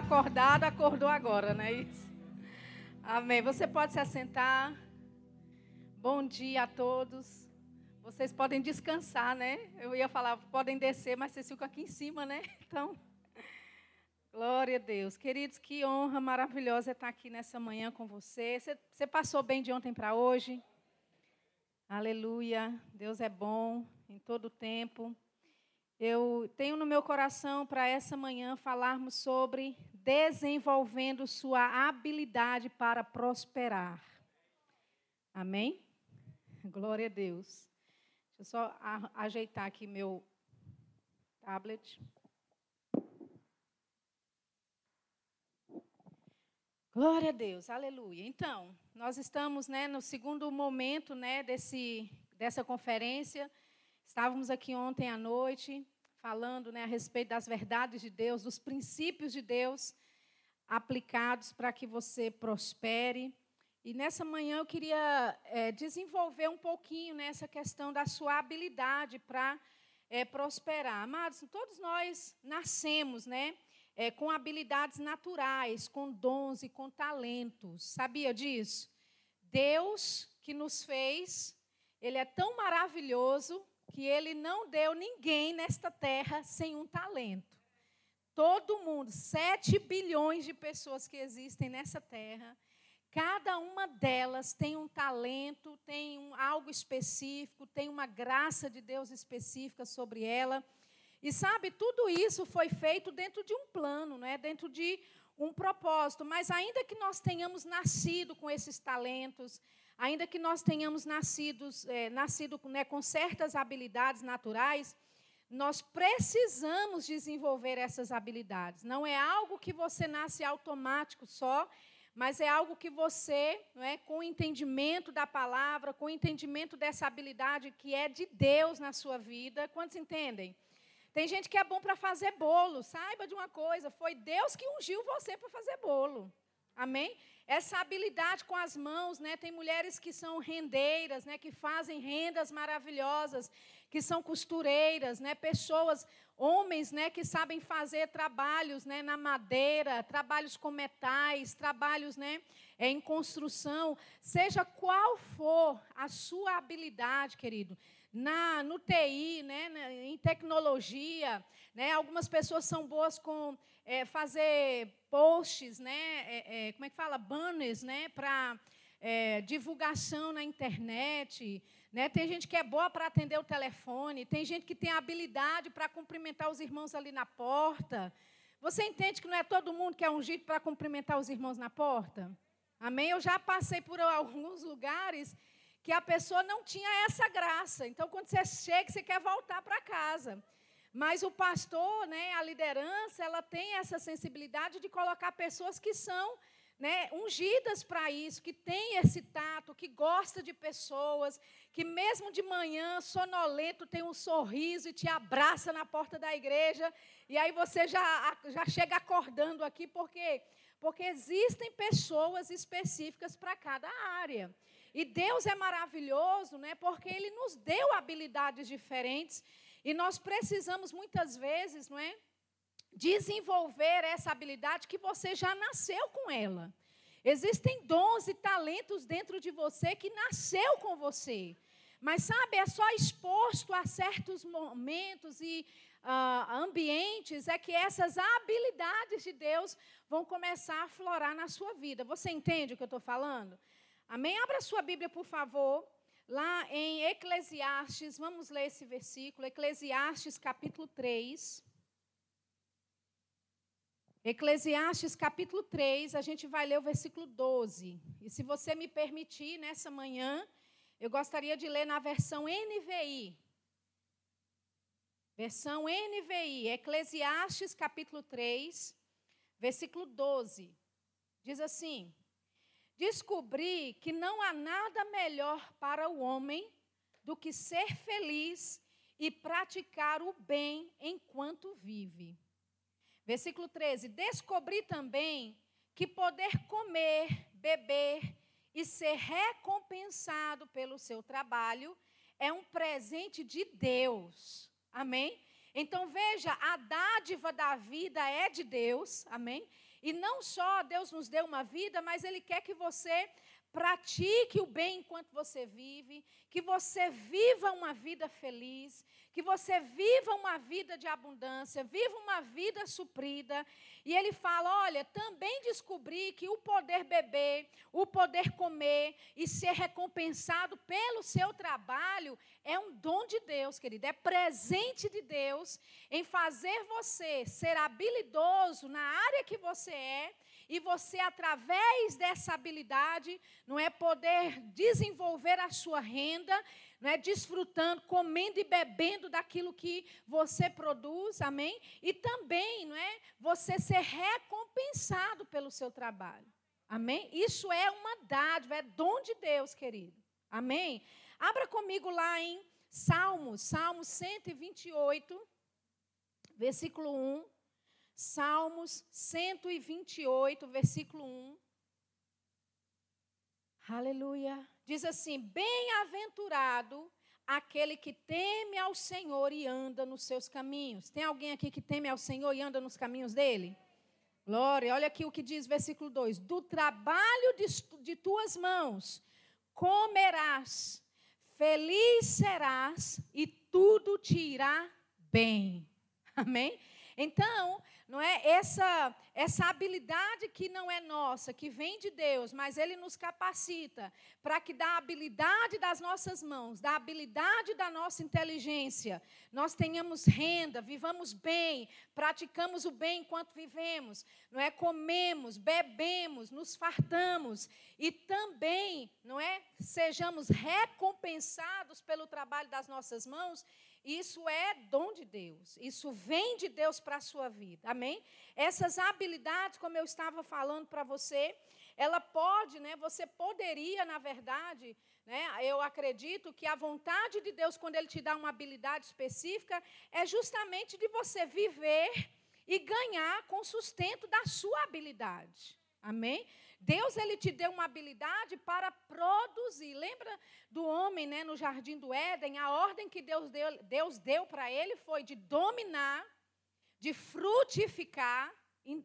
acordado, acordou agora, não é isso? Amém. Você pode se assentar. Bom dia a todos. Vocês podem descansar, né? Eu ia falar, podem descer, mas vocês ficam aqui em cima, né? Então, glória a Deus. Queridos, que honra maravilhosa estar aqui nessa manhã com você. Você, você passou bem de ontem para hoje? Aleluia. Deus é bom em todo o tempo. Eu tenho no meu coração para essa manhã falarmos sobre desenvolvendo sua habilidade para prosperar. Amém? Glória a Deus. Deixa eu só ajeitar aqui meu tablet. Glória a Deus, aleluia. Então, nós estamos né, no segundo momento né, desse, dessa conferência. Estávamos aqui ontem à noite falando né, a respeito das verdades de Deus, dos princípios de Deus aplicados para que você prospere. E nessa manhã eu queria é, desenvolver um pouquinho nessa questão da sua habilidade para é, prosperar. Amados, todos nós nascemos, né? É, com habilidades naturais, com dons e com talentos. Sabia disso? Deus que nos fez, Ele é tão maravilhoso que Ele não deu ninguém nesta terra sem um talento. Todo mundo, 7 bilhões de pessoas que existem nessa terra, cada uma delas tem um talento, tem um, algo específico, tem uma graça de Deus específica sobre ela. E sabe, tudo isso foi feito dentro de um plano, não é? dentro de um propósito. Mas ainda que nós tenhamos nascido com esses talentos, ainda que nós tenhamos nascidos, é, nascido né, com certas habilidades naturais, nós precisamos desenvolver essas habilidades. Não é algo que você nasce automático só, mas é algo que você, é, com o entendimento da palavra, com o entendimento dessa habilidade que é de Deus na sua vida. Quantos entendem? Tem gente que é bom para fazer bolo. Saiba de uma coisa: foi Deus que ungiu você para fazer bolo. Amém? Essa habilidade com as mãos, né? Tem mulheres que são rendeiras, né? Que fazem rendas maravilhosas que são costureiras, né? Pessoas, homens, né? Que sabem fazer trabalhos, né? Na madeira, trabalhos com metais, trabalhos, né? É, em construção. Seja qual for a sua habilidade, querido, na no TI, né? Em tecnologia, né? Algumas pessoas são boas com é, fazer posts, né? É, é, como é que fala? Banners, né? Para é, divulgação na internet. Né? Tem gente que é boa para atender o telefone, tem gente que tem habilidade para cumprimentar os irmãos ali na porta. Você entende que não é todo mundo que é ungido para cumprimentar os irmãos na porta? Amém? Eu já passei por alguns lugares que a pessoa não tinha essa graça. Então, quando você chega, você quer voltar para casa. Mas o pastor, né, a liderança, ela tem essa sensibilidade de colocar pessoas que são né, ungidas para isso, que tem esse tato, que gosta de pessoas, que mesmo de manhã, sonolento, tem um sorriso e te abraça na porta da igreja, e aí você já, já chega acordando aqui, por quê? Porque existem pessoas específicas para cada área. E Deus é maravilhoso, né, porque Ele nos deu habilidades diferentes, e nós precisamos muitas vezes, não é? desenvolver essa habilidade que você já nasceu com ela. Existem dons e talentos dentro de você que nasceu com você. Mas sabe, é só exposto a certos momentos e uh, ambientes é que essas habilidades de Deus vão começar a florar na sua vida. Você entende o que eu estou falando? Amém? Abra sua Bíblia, por favor. Lá em Eclesiastes, vamos ler esse versículo. Eclesiastes capítulo 3. Eclesiastes capítulo 3, a gente vai ler o versículo 12. E se você me permitir, nessa manhã, eu gostaria de ler na versão NVI. Versão NVI, Eclesiastes capítulo 3, versículo 12. Diz assim: Descobri que não há nada melhor para o homem do que ser feliz e praticar o bem enquanto vive. Versículo 13: Descobri também que poder comer, beber e ser recompensado pelo seu trabalho é um presente de Deus. Amém? Então veja, a dádiva da vida é de Deus. Amém? E não só Deus nos deu uma vida, mas Ele quer que você pratique o bem enquanto você vive, que você viva uma vida feliz, que você viva uma vida de abundância, viva uma vida suprida. E ele fala: olha, também descobri que o poder beber, o poder comer e ser recompensado pelo seu trabalho é um dom de Deus, querido, é presente de Deus em fazer você ser habilidoso na área que você é e você, através dessa habilidade, não é poder desenvolver a sua renda, não é desfrutando, comendo e bebendo daquilo que você produz, amém? E também, não é, você ser recompensado pelo seu trabalho. Amém? Isso é uma dádiva, é dom de Deus, querido. Amém? Abra comigo lá em Salmos, Salmos 128, versículo 1. Salmos 128, versículo 1. Aleluia. Diz assim: Bem-aventurado aquele que teme ao Senhor e anda nos seus caminhos. Tem alguém aqui que teme ao Senhor e anda nos caminhos dele? Glória. Olha aqui o que diz versículo 2: Do trabalho de, de tuas mãos comerás, feliz serás e tudo te irá bem. Amém? Então, não é? Essa essa habilidade que não é nossa, que vem de Deus, mas ele nos capacita para que da habilidade das nossas mãos, da habilidade da nossa inteligência, nós tenhamos renda, vivamos bem, praticamos o bem enquanto vivemos, não é? Comemos, bebemos, nos fartamos e também, não é, sejamos recompensados pelo trabalho das nossas mãos isso é dom de Deus. Isso vem de Deus para a sua vida. Amém? Essas habilidades, como eu estava falando para você, ela pode, né? Você poderia, na verdade, né? Eu acredito que a vontade de Deus, quando Ele te dá uma habilidade específica, é justamente de você viver e ganhar com sustento da sua habilidade. Amém? Deus ele te deu uma habilidade para produzir. Lembra do homem, né, no jardim do Éden? A ordem que Deus deu, Deus deu para ele foi de dominar, de frutificar.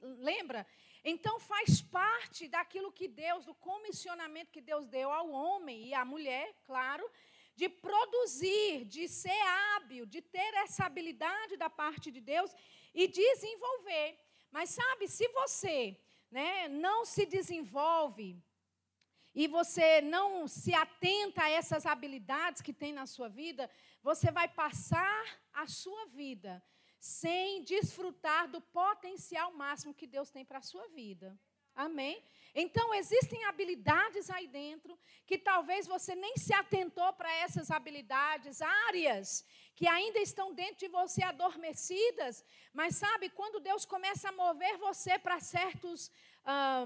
Lembra? Então faz parte daquilo que Deus, do comissionamento que Deus deu ao homem e à mulher, claro, de produzir, de ser hábil, de ter essa habilidade da parte de Deus e desenvolver. Mas sabe, se você né, não se desenvolve e você não se atenta a essas habilidades que tem na sua vida, você vai passar a sua vida sem desfrutar do potencial máximo que Deus tem para a sua vida. Amém? Então, existem habilidades aí dentro que talvez você nem se atentou para essas habilidades, áreas que ainda estão dentro de você adormecidas, mas sabe, quando Deus começa a mover você para certos,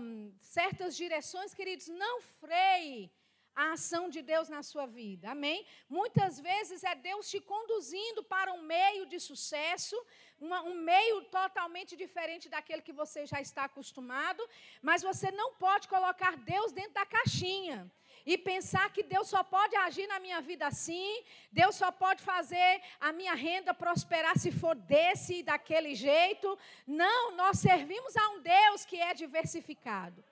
um, certas direções, queridos, não freie a ação de Deus na sua vida. Amém? Muitas vezes é Deus te conduzindo para um meio de sucesso, uma, um meio totalmente diferente daquele que você já está acostumado, mas você não pode colocar Deus dentro da caixinha e pensar que Deus só pode agir na minha vida assim, Deus só pode fazer a minha renda prosperar se for desse e daquele jeito. Não, nós servimos a um Deus que é diversificado.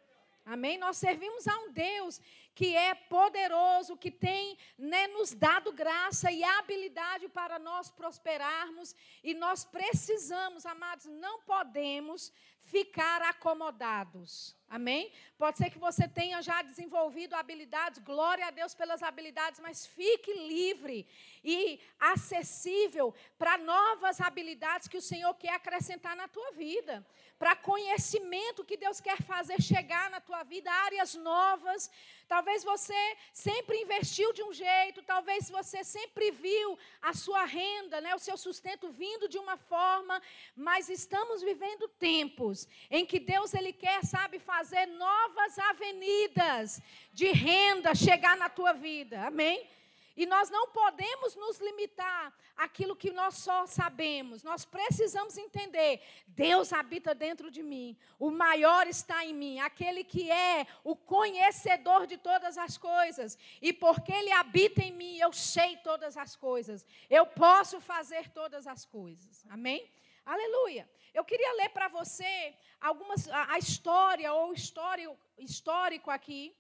Amém? Nós servimos a um Deus que é poderoso, que tem né, nos dado graça e habilidade para nós prosperarmos. E nós precisamos, amados, não podemos ficar acomodados. Amém? Pode ser que você tenha já desenvolvido habilidades, glória a Deus pelas habilidades, mas fique livre e acessível para novas habilidades que o Senhor quer acrescentar na tua vida, para conhecimento que Deus quer fazer chegar na tua vida, áreas novas. Talvez você sempre investiu de um jeito, talvez você sempre viu a sua renda, né, o seu sustento vindo de uma forma, mas estamos vivendo tempos em que Deus ele quer, sabe, fazer fazer novas avenidas de renda chegar na tua vida. Amém? E nós não podemos nos limitar àquilo que nós só sabemos. Nós precisamos entender: Deus habita dentro de mim. O maior está em mim, aquele que é o conhecedor de todas as coisas. E porque ele habita em mim, eu sei todas as coisas. Eu posso fazer todas as coisas. Amém? Aleluia. Eu queria ler para você algumas a, a história ou histórico, histórico aqui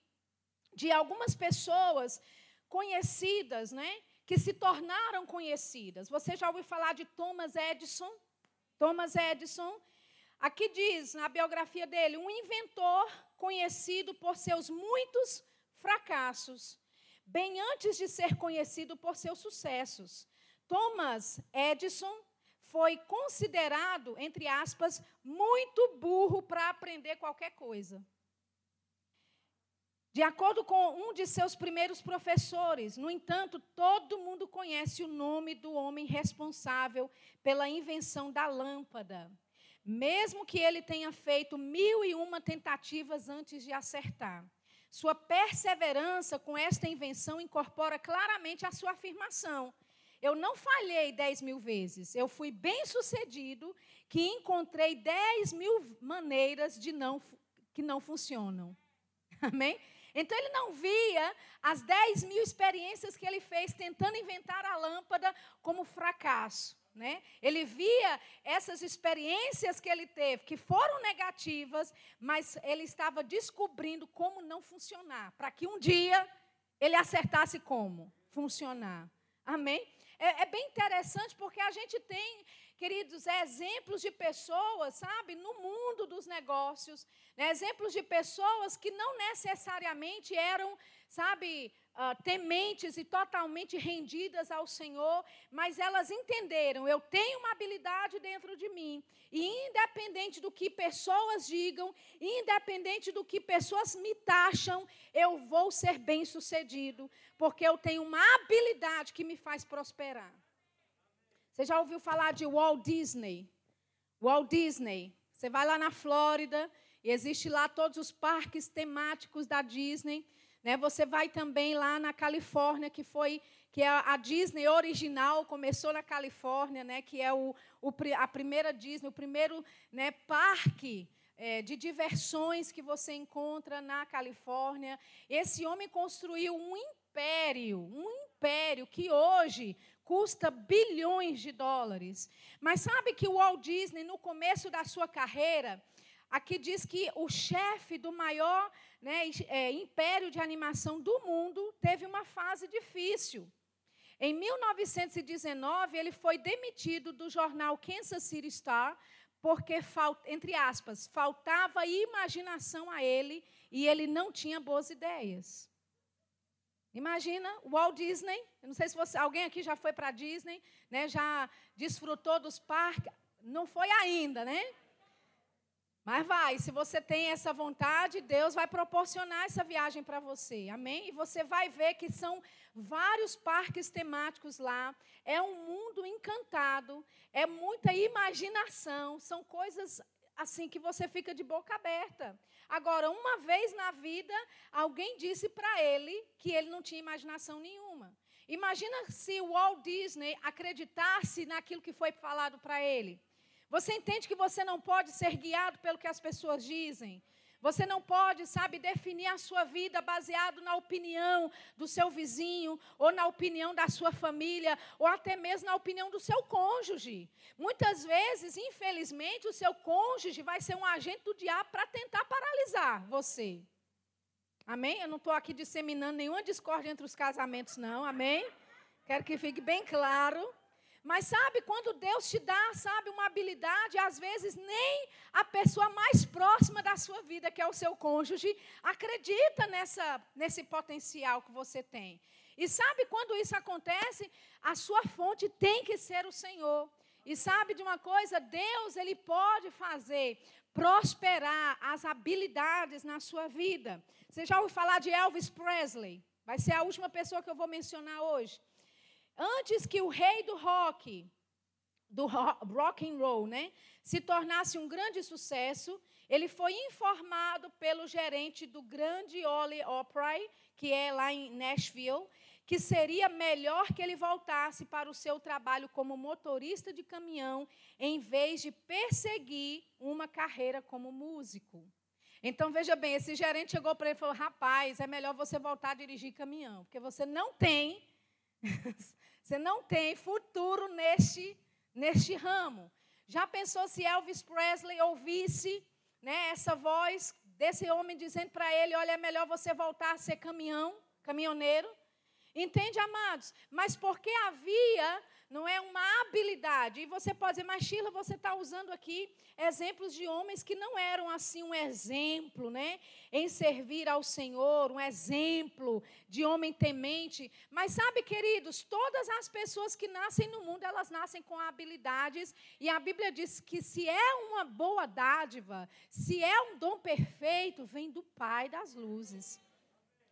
de algumas pessoas conhecidas, né? Que se tornaram conhecidas. Você já ouviu falar de Thomas Edison? Thomas Edison. Aqui diz na biografia dele, um inventor conhecido por seus muitos fracassos, bem antes de ser conhecido por seus sucessos. Thomas Edison foi considerado, entre aspas, muito burro para aprender qualquer coisa. De acordo com um de seus primeiros professores, no entanto, todo mundo conhece o nome do homem responsável pela invenção da lâmpada, mesmo que ele tenha feito mil e uma tentativas antes de acertar. Sua perseverança com esta invenção incorpora claramente a sua afirmação. Eu não falhei dez mil vezes, eu fui bem sucedido que encontrei dez mil maneiras de não, que não funcionam. Amém? Então ele não via as 10 mil experiências que ele fez tentando inventar a lâmpada como fracasso. Né? Ele via essas experiências que ele teve, que foram negativas, mas ele estava descobrindo como não funcionar, para que um dia ele acertasse como funcionar. Amém? É, é, bem interessante porque a gente tem queridos, exemplos de pessoas, sabe, no mundo dos negócios, né, exemplos de pessoas que não necessariamente eram, sabe, uh, tementes e totalmente rendidas ao Senhor, mas elas entenderam: eu tenho uma habilidade dentro de mim, e independente do que pessoas digam, independente do que pessoas me taxam, eu vou ser bem sucedido, porque eu tenho uma habilidade que me faz prosperar. Você já ouviu falar de Walt Disney? Walt Disney. Você vai lá na Flórida e existe lá todos os parques temáticos da Disney. Né? Você vai também lá na Califórnia, que foi que é a Disney original começou na Califórnia, né? Que é o, o a primeira Disney, o primeiro né, parque é, de diversões que você encontra na Califórnia. Esse homem construiu um império, um império que hoje custa bilhões de dólares. Mas sabe que o Walt Disney, no começo da sua carreira, aqui diz que o chefe do maior né, é, império de animação do mundo teve uma fase difícil. Em 1919, ele foi demitido do jornal Kansas City Star, porque, entre aspas, faltava imaginação a ele e ele não tinha boas ideias. Imagina Walt Disney. Não sei se você, alguém aqui já foi para Disney, né? Já desfrutou dos parques. Não foi ainda, né? Mas vai, se você tem essa vontade, Deus vai proporcionar essa viagem para você. Amém? E você vai ver que são vários parques temáticos lá. É um mundo encantado, é muita imaginação, são coisas assim que você fica de boca aberta. Agora, uma vez na vida, alguém disse para ele que ele não tinha imaginação nenhuma. Imagina se o Walt Disney acreditasse naquilo que foi falado para ele. Você entende que você não pode ser guiado pelo que as pessoas dizem? Você não pode, sabe, definir a sua vida baseado na opinião do seu vizinho, ou na opinião da sua família, ou até mesmo na opinião do seu cônjuge. Muitas vezes, infelizmente, o seu cônjuge vai ser um agente do diabo para tentar paralisar você. Amém? Eu não estou aqui disseminando nenhuma discórdia entre os casamentos, não. Amém? Quero que fique bem claro. Mas sabe, quando Deus te dá, sabe, uma habilidade, às vezes nem a pessoa mais próxima da sua vida, que é o seu cônjuge, acredita nessa, nesse potencial que você tem. E sabe, quando isso acontece, a sua fonte tem que ser o Senhor. E sabe de uma coisa? Deus, Ele pode fazer prosperar as habilidades na sua vida. Você já ouviu falar de Elvis Presley? Vai ser a última pessoa que eu vou mencionar hoje. Antes que o rei do rock, do rock and roll, né, se tornasse um grande sucesso, ele foi informado pelo gerente do grande Ole Opry, que é lá em Nashville, que seria melhor que ele voltasse para o seu trabalho como motorista de caminhão, em vez de perseguir uma carreira como músico. Então, veja bem, esse gerente chegou para ele e falou: rapaz, é melhor você voltar a dirigir caminhão, porque você não tem, você não tem futuro neste, neste ramo. Já pensou se Elvis Presley ouvisse né, essa voz desse homem dizendo para ele: olha, é melhor você voltar a ser caminhão, caminhoneiro? Entende, amados? Mas porque havia não é uma habilidade. E você pode dizer, mas Sheila, você está usando aqui exemplos de homens que não eram assim um exemplo, né? Em servir ao Senhor, um exemplo de homem temente. Mas sabe, queridos, todas as pessoas que nascem no mundo, elas nascem com habilidades. E a Bíblia diz que se é uma boa dádiva, se é um dom perfeito, vem do Pai das luzes.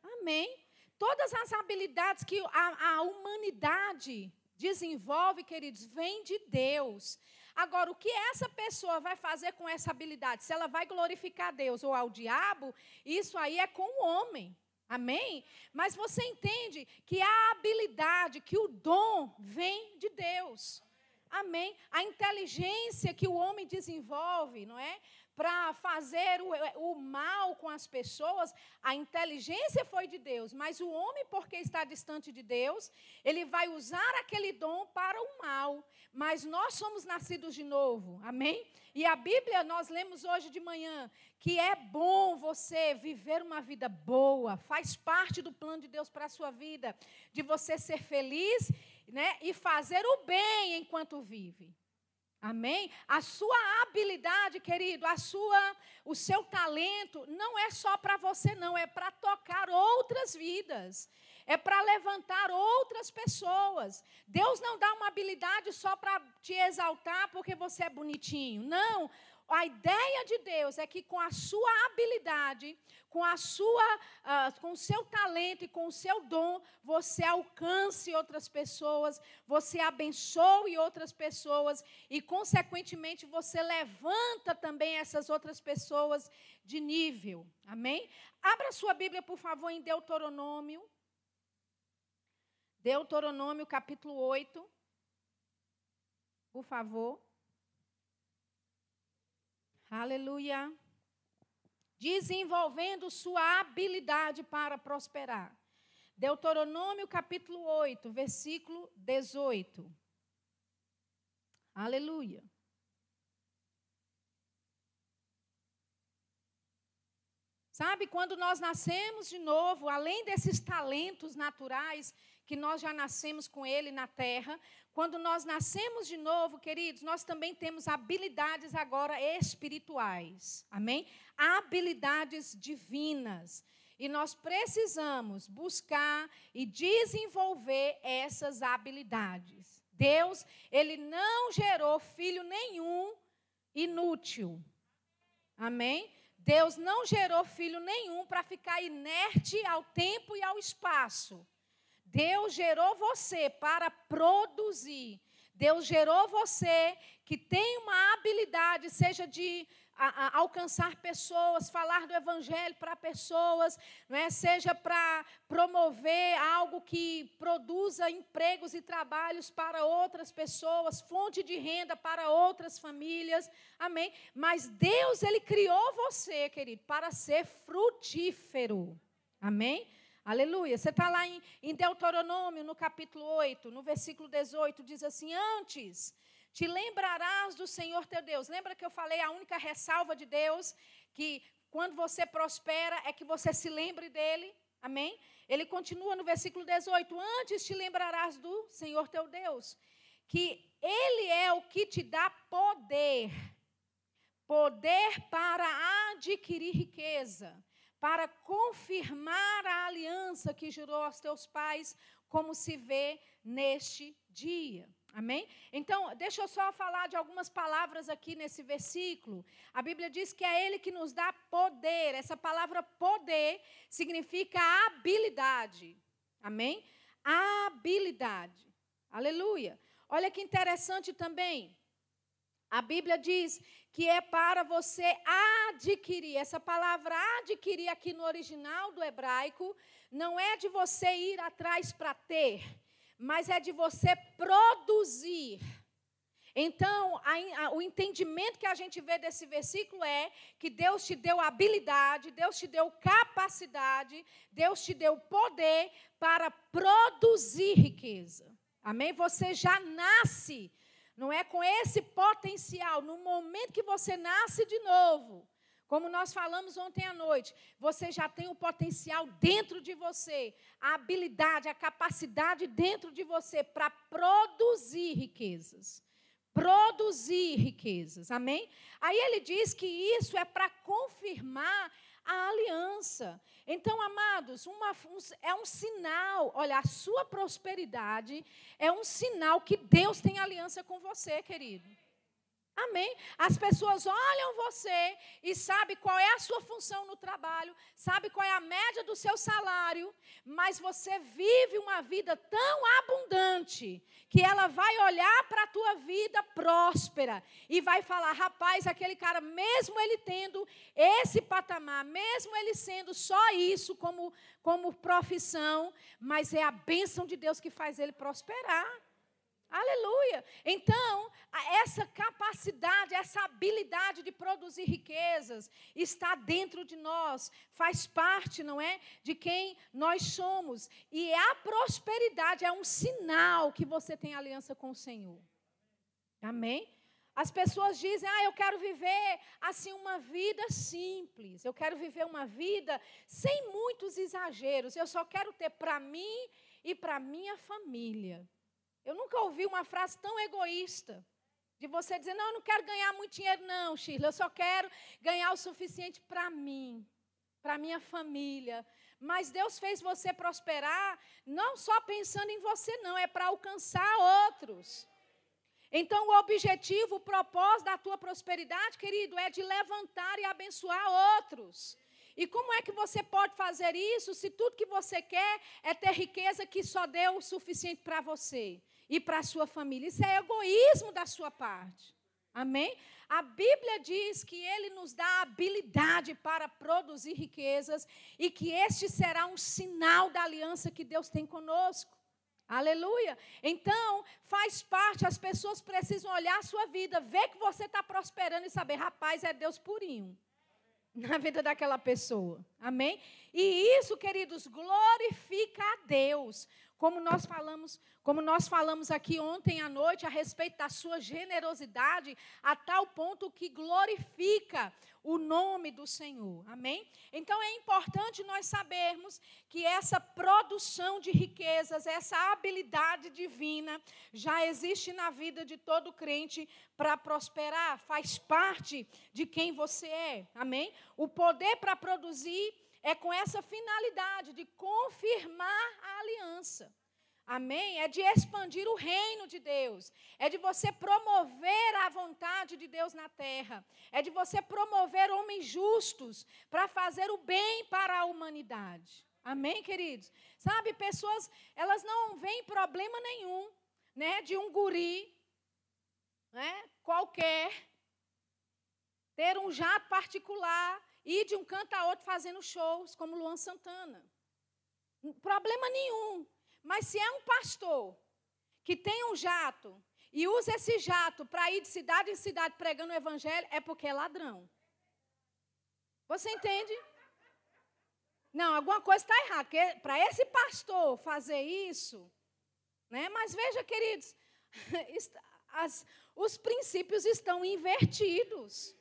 Amém? Todas as habilidades que a, a humanidade desenvolve, queridos, vem de Deus. Agora, o que essa pessoa vai fazer com essa habilidade? Se ela vai glorificar Deus ou ao diabo, isso aí é com o homem. Amém? Mas você entende que a habilidade, que o dom vem de Deus. Amém? A inteligência que o homem desenvolve, não é? Para fazer o, o, mal com as pessoas, a inteligência foi de Deus, mas o homem, porque está distante de Deus, ele vai usar aquele dom para o mal. Mas nós somos nascidos de novo, amém? E a Bíblia, nós lemos hoje de manhã, que é bom você viver uma vida boa, faz parte do plano de Deus para a sua vida, de você ser feliz né, e fazer o bem enquanto vive. Amém? A sua habilidade, querido, a sua, o seu talento não é só para você não, é para tocar outras vidas. É para levantar outras pessoas. Deus não dá uma habilidade só para te exaltar porque você é bonitinho. Não, a ideia de Deus é que com a sua habilidade, com a sua, uh, com o seu talento e com o seu dom, você alcance outras pessoas, você abençoe outras pessoas e, consequentemente, você levanta também essas outras pessoas de nível. Amém? Abra sua Bíblia, por favor, em Deuteronômio. Deuteronômio capítulo 8. Por favor. Aleluia. Desenvolvendo sua habilidade para prosperar. Deuteronômio capítulo 8, versículo 18. Aleluia. Sabe, quando nós nascemos de novo, além desses talentos naturais que nós já nascemos com ele na terra, quando nós nascemos de novo, queridos, nós também temos habilidades agora espirituais. Amém? Habilidades divinas. E nós precisamos buscar e desenvolver essas habilidades. Deus, ele não gerou filho nenhum inútil. Amém? Deus não gerou filho nenhum para ficar inerte ao tempo e ao espaço. Deus gerou você para produzir. Deus gerou você que tem uma habilidade, seja de a, a alcançar pessoas, falar do evangelho para pessoas, é? seja para promover algo que produza empregos e trabalhos para outras pessoas, fonte de renda para outras famílias. Amém? Mas Deus ele criou você, querido, para ser frutífero. Amém? Aleluia. Você está lá em, em, Deuteronômio, no capítulo 8, no versículo 18, diz assim: Antes te lembrarás do Senhor teu Deus. Lembra que eu falei a única ressalva de Deus, que quando você prospera é que você se lembre dele? Amém? Ele continua no versículo 18: Antes te lembrarás do Senhor teu Deus, que Ele é o que te dá poder, poder para adquirir riqueza para confirmar a aliança que jurou aos teus pais, como se vê neste dia. Amém? Então, deixa eu só falar de algumas palavras aqui nesse versículo. A Bíblia diz que é Ele que nos dá poder. Essa palavra poder significa habilidade. Amém? Habilidade. Aleluia. Olha que interessante também. A Bíblia diz que é para você adquirir. Essa palavra adquirir aqui no original do hebraico não é de você ir atrás para ter, mas é de você produzir. Então, a, a, o entendimento que a gente vê desse versículo é que Deus te deu habilidade, Deus te deu capacidade, Deus te deu poder para produzir riqueza. Amém? Você já nasce, não é com esse potencial. No momento que você nasce de novo, como nós falamos ontem à noite, você já tem o potencial dentro de você, a habilidade, a capacidade dentro de você para produzir riquezas produzir riquezas. Amém? Aí ele diz que isso é para confirmar a aliança. Então, amados, uma, um, é um sinal, olha, a sua prosperidade é um sinal que Deus tem aliança com você, querido. Amém? As pessoas olham você e sabem qual é a sua função no trabalho, sabe qual é a média do seu salário, mas você vive uma vida tão abundante que ela vai olhar para a tua vida próspera e vai falar: rapaz, aquele cara, mesmo ele tendo esse patamar, mesmo ele sendo só isso como, como profissão, mas é a bênção de Deus que faz ele prosperar. Aleluia. Então, essa capacidade, essa habilidade de produzir riquezas está dentro de nós, faz parte, não é? De quem nós somos. E a prosperidade é um sinal que você tem aliança com o Senhor. Amém? As pessoas dizem: "Ah, eu quero viver assim uma vida simples. Eu quero viver uma vida sem muitos exageros. Eu só quero ter para mim e para minha família." Eu nunca ouvi uma frase tão egoísta. De você dizer, não, eu não quero ganhar muito dinheiro, não, Shirley. Eu só quero ganhar o suficiente para mim, para minha família. Mas Deus fez você prosperar, não só pensando em você, não, é para alcançar outros. Então, o objetivo, o propósito da tua prosperidade, querido, é de levantar e abençoar outros. E como é que você pode fazer isso se tudo que você quer é ter riqueza que só deu o suficiente para você? E para a sua família. Isso é egoísmo da sua parte. Amém? A Bíblia diz que Ele nos dá habilidade para produzir riquezas e que este será um sinal da aliança que Deus tem conosco. Aleluia. Então, faz parte, as pessoas precisam olhar a sua vida, ver que você está prosperando e saber, rapaz, é Deus purinho na vida daquela pessoa. Amém? E isso, queridos, glorifica a Deus. Como nós falamos, como nós falamos aqui ontem à noite a respeito da sua generosidade, a tal ponto que glorifica o nome do Senhor. Amém? Então é importante nós sabermos que essa produção de riquezas, essa habilidade divina já existe na vida de todo crente para prosperar, faz parte de quem você é. Amém? O poder para produzir é com essa finalidade de confirmar a aliança. Amém? É de expandir o reino de Deus. É de você promover a vontade de Deus na terra. É de você promover homens justos para fazer o bem para a humanidade. Amém, queridos? Sabe, pessoas, elas não veem problema nenhum, né, de um guri, né, qualquer, ter um jato particular ir de um canto a outro fazendo shows, como Luan Santana. Problema nenhum. Mas se é um pastor que tem um jato e usa esse jato para ir de cidade em cidade pregando o evangelho, é porque é ladrão. Você entende? Não, alguma coisa está errada. Para esse pastor fazer isso, né? Mas veja, queridos, as, os princípios estão invertidos.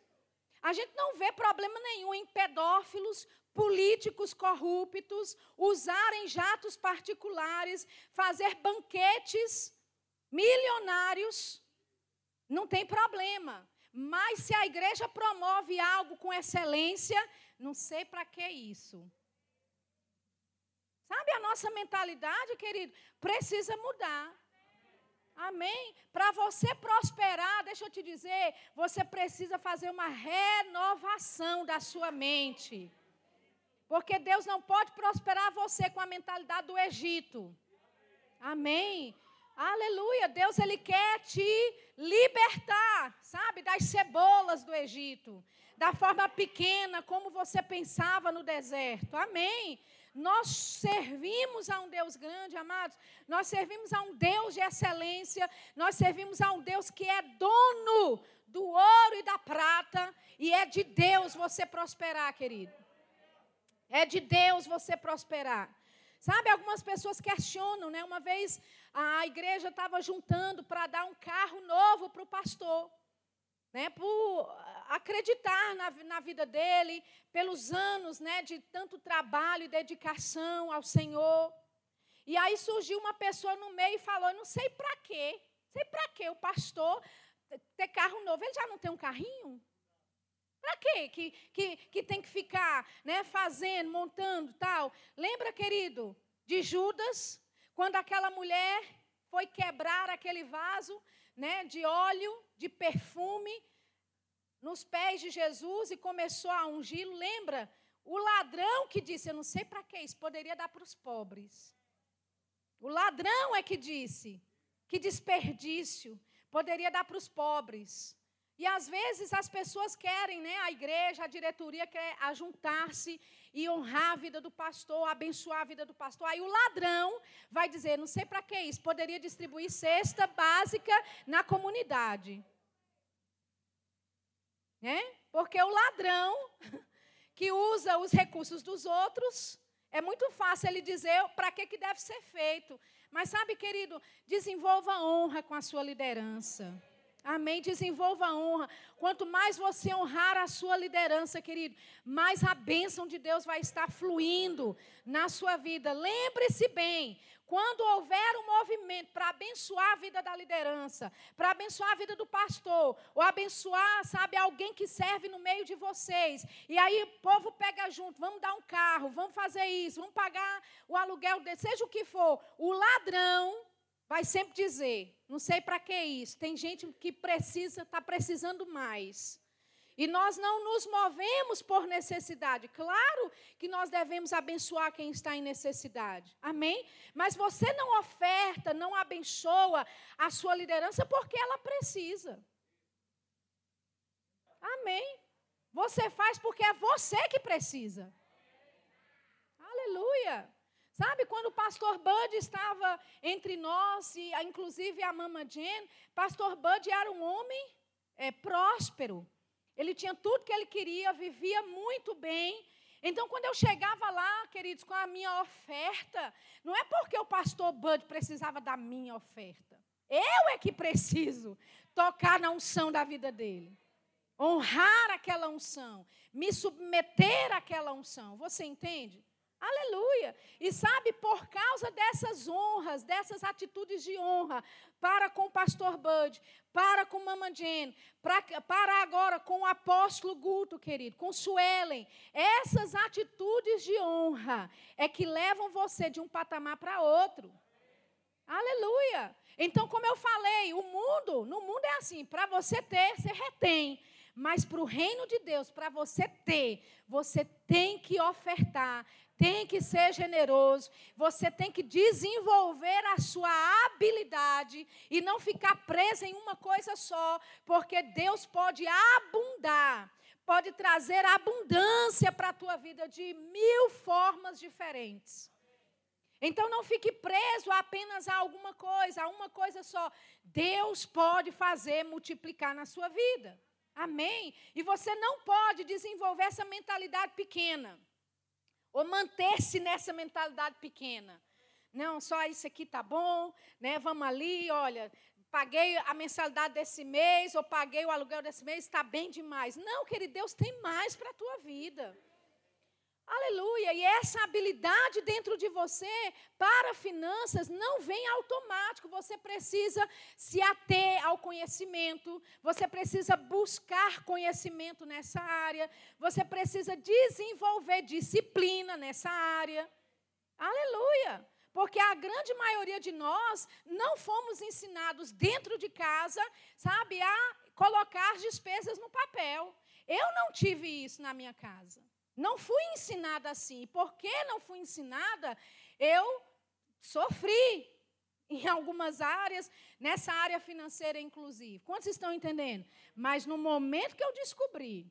A gente não vê problema nenhum em pedófilos, políticos corruptos usarem jatos particulares, fazer banquetes milionários. Não tem problema. Mas se a igreja promove algo com excelência, não sei para que isso. Sabe a nossa mentalidade, querido? Precisa mudar. Amém? Para você prosperar, deixa eu te dizer, você precisa fazer uma renovação da sua mente. Porque Deus não pode prosperar você com a mentalidade do Egito. Amém? Aleluia. Deus ele quer te libertar. sabe, das cebolas do Egito, da forma pequena como você pensava no deserto. Amém. Nós servimos a um Deus grande, amados. Nós servimos a um Deus de excelência. Nós servimos a um Deus que é dono do ouro e da prata. E é de Deus você prosperar, querido. É de Deus você prosperar. Sabe, algumas pessoas questionam, né? Uma vez a igreja estava juntando para dar um carro novo para o pastor né, por acreditar na, na vida dele, pelos anos né, de tanto trabalho e dedicação ao Senhor. E aí surgiu uma pessoa no meio e falou: não sei para quê, sei para quê o pastor ter carro novo. Ele já não tem um carrinho? Para quê que, que, que tem que ficar né, fazendo, montando tal? Lembra, querido, de Judas, quando aquela mulher foi quebrar aquele vaso né, de óleo, de perfume, nos pés de Jesus e começou a ungí-lo. Lembra? O ladrão que disse: Eu não sei para que isso, poderia dar para os pobres. O ladrão é que disse: Que desperdício, poderia dar para os pobres. E às vezes as pessoas querem, né, a igreja, a diretoria quer ajuntar-se e honrar a vida do pastor, abençoar a vida do pastor. Aí o ladrão vai dizer: não sei para que isso, poderia distribuir cesta básica na comunidade. Porque o ladrão que usa os recursos dos outros, é muito fácil ele dizer para que, que deve ser feito. Mas sabe, querido, desenvolva honra com a sua liderança. Amém? Desenvolva a honra. Quanto mais você honrar a sua liderança, querido, mais a bênção de Deus vai estar fluindo na sua vida. Lembre-se bem, quando houver um movimento para abençoar a vida da liderança, para abençoar a vida do pastor, ou abençoar, sabe, alguém que serve no meio de vocês, e aí o povo pega junto, vamos dar um carro, vamos fazer isso, vamos pagar o aluguel, seja o que for, o ladrão vai sempre dizer: não sei para que isso. Tem gente que precisa, está precisando mais. E nós não nos movemos por necessidade. Claro que nós devemos abençoar quem está em necessidade. Amém? Mas você não oferta, não abençoa a sua liderança porque ela precisa. Amém? Você faz porque é você que precisa. Aleluia. Sabe, quando o pastor Bud estava entre nós, e inclusive a mama Jen, pastor Bud era um homem é, próspero. Ele tinha tudo que ele queria, vivia muito bem. Então, quando eu chegava lá, queridos, com a minha oferta, não é porque o pastor Bud precisava da minha oferta. Eu é que preciso tocar na unção da vida dele. Honrar aquela unção. Me submeter àquela unção. Você entende? Aleluia. E sabe, por causa dessas honras, dessas atitudes de honra, para com o pastor Bud, para com Mama Jane, para, para agora com o apóstolo Guto, querido, com Suelen, essas atitudes de honra é que levam você de um patamar para outro. Aleluia. Então, como eu falei, o mundo, no mundo é assim, para você ter, você retém. Mas para o reino de Deus, para você ter, você tem que ofertar, tem que ser generoso, você tem que desenvolver a sua habilidade e não ficar preso em uma coisa só, porque Deus pode abundar, pode trazer abundância para a tua vida de mil formas diferentes. Então não fique preso apenas a alguma coisa, a uma coisa só. Deus pode fazer multiplicar na sua vida. Amém? E você não pode desenvolver essa mentalidade pequena. Ou manter-se nessa mentalidade pequena. Não, só isso aqui tá bom, né? Vamos ali, olha, paguei a mensalidade desse mês, ou paguei o aluguel desse mês, está bem demais. Não, querido, Deus tem mais para a tua vida. Aleluia. E essa habilidade dentro de você para finanças não vem automático. Você precisa se ater ao conhecimento, você precisa buscar conhecimento nessa área, você precisa desenvolver disciplina nessa área. Aleluia. Porque a grande maioria de nós não fomos ensinados dentro de casa, sabe, a colocar despesas no papel. Eu não tive isso na minha casa. Não fui ensinada assim. E porque não fui ensinada, eu sofri. em algumas áreas, nessa área financeira inclusive. Quantos estão entendendo? Mas no momento que eu descobri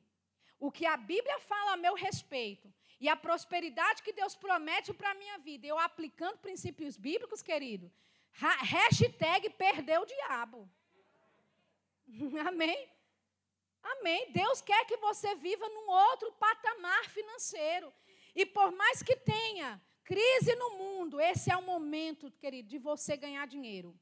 o que a Bíblia fala a meu respeito e a prosperidade que Deus promete para a minha vida, eu aplicando princípios bíblicos, querido, hashtag perdeu o diabo. Amém? Amém. Deus quer que você viva num outro patamar financeiro. E por mais que tenha crise no mundo, esse é o momento, querido, de você ganhar dinheiro.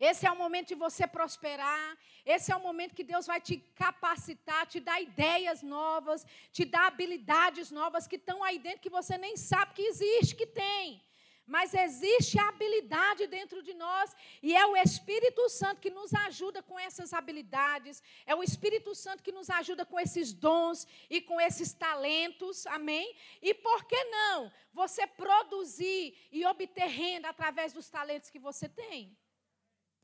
Esse é o momento de você prosperar. Esse é o momento que Deus vai te capacitar, te dar ideias novas, te dar habilidades novas que estão aí dentro que você nem sabe que existe, que tem. Mas existe habilidade dentro de nós e é o Espírito Santo que nos ajuda com essas habilidades, é o Espírito Santo que nos ajuda com esses dons e com esses talentos, amém? E por que não você produzir e obter renda através dos talentos que você tem?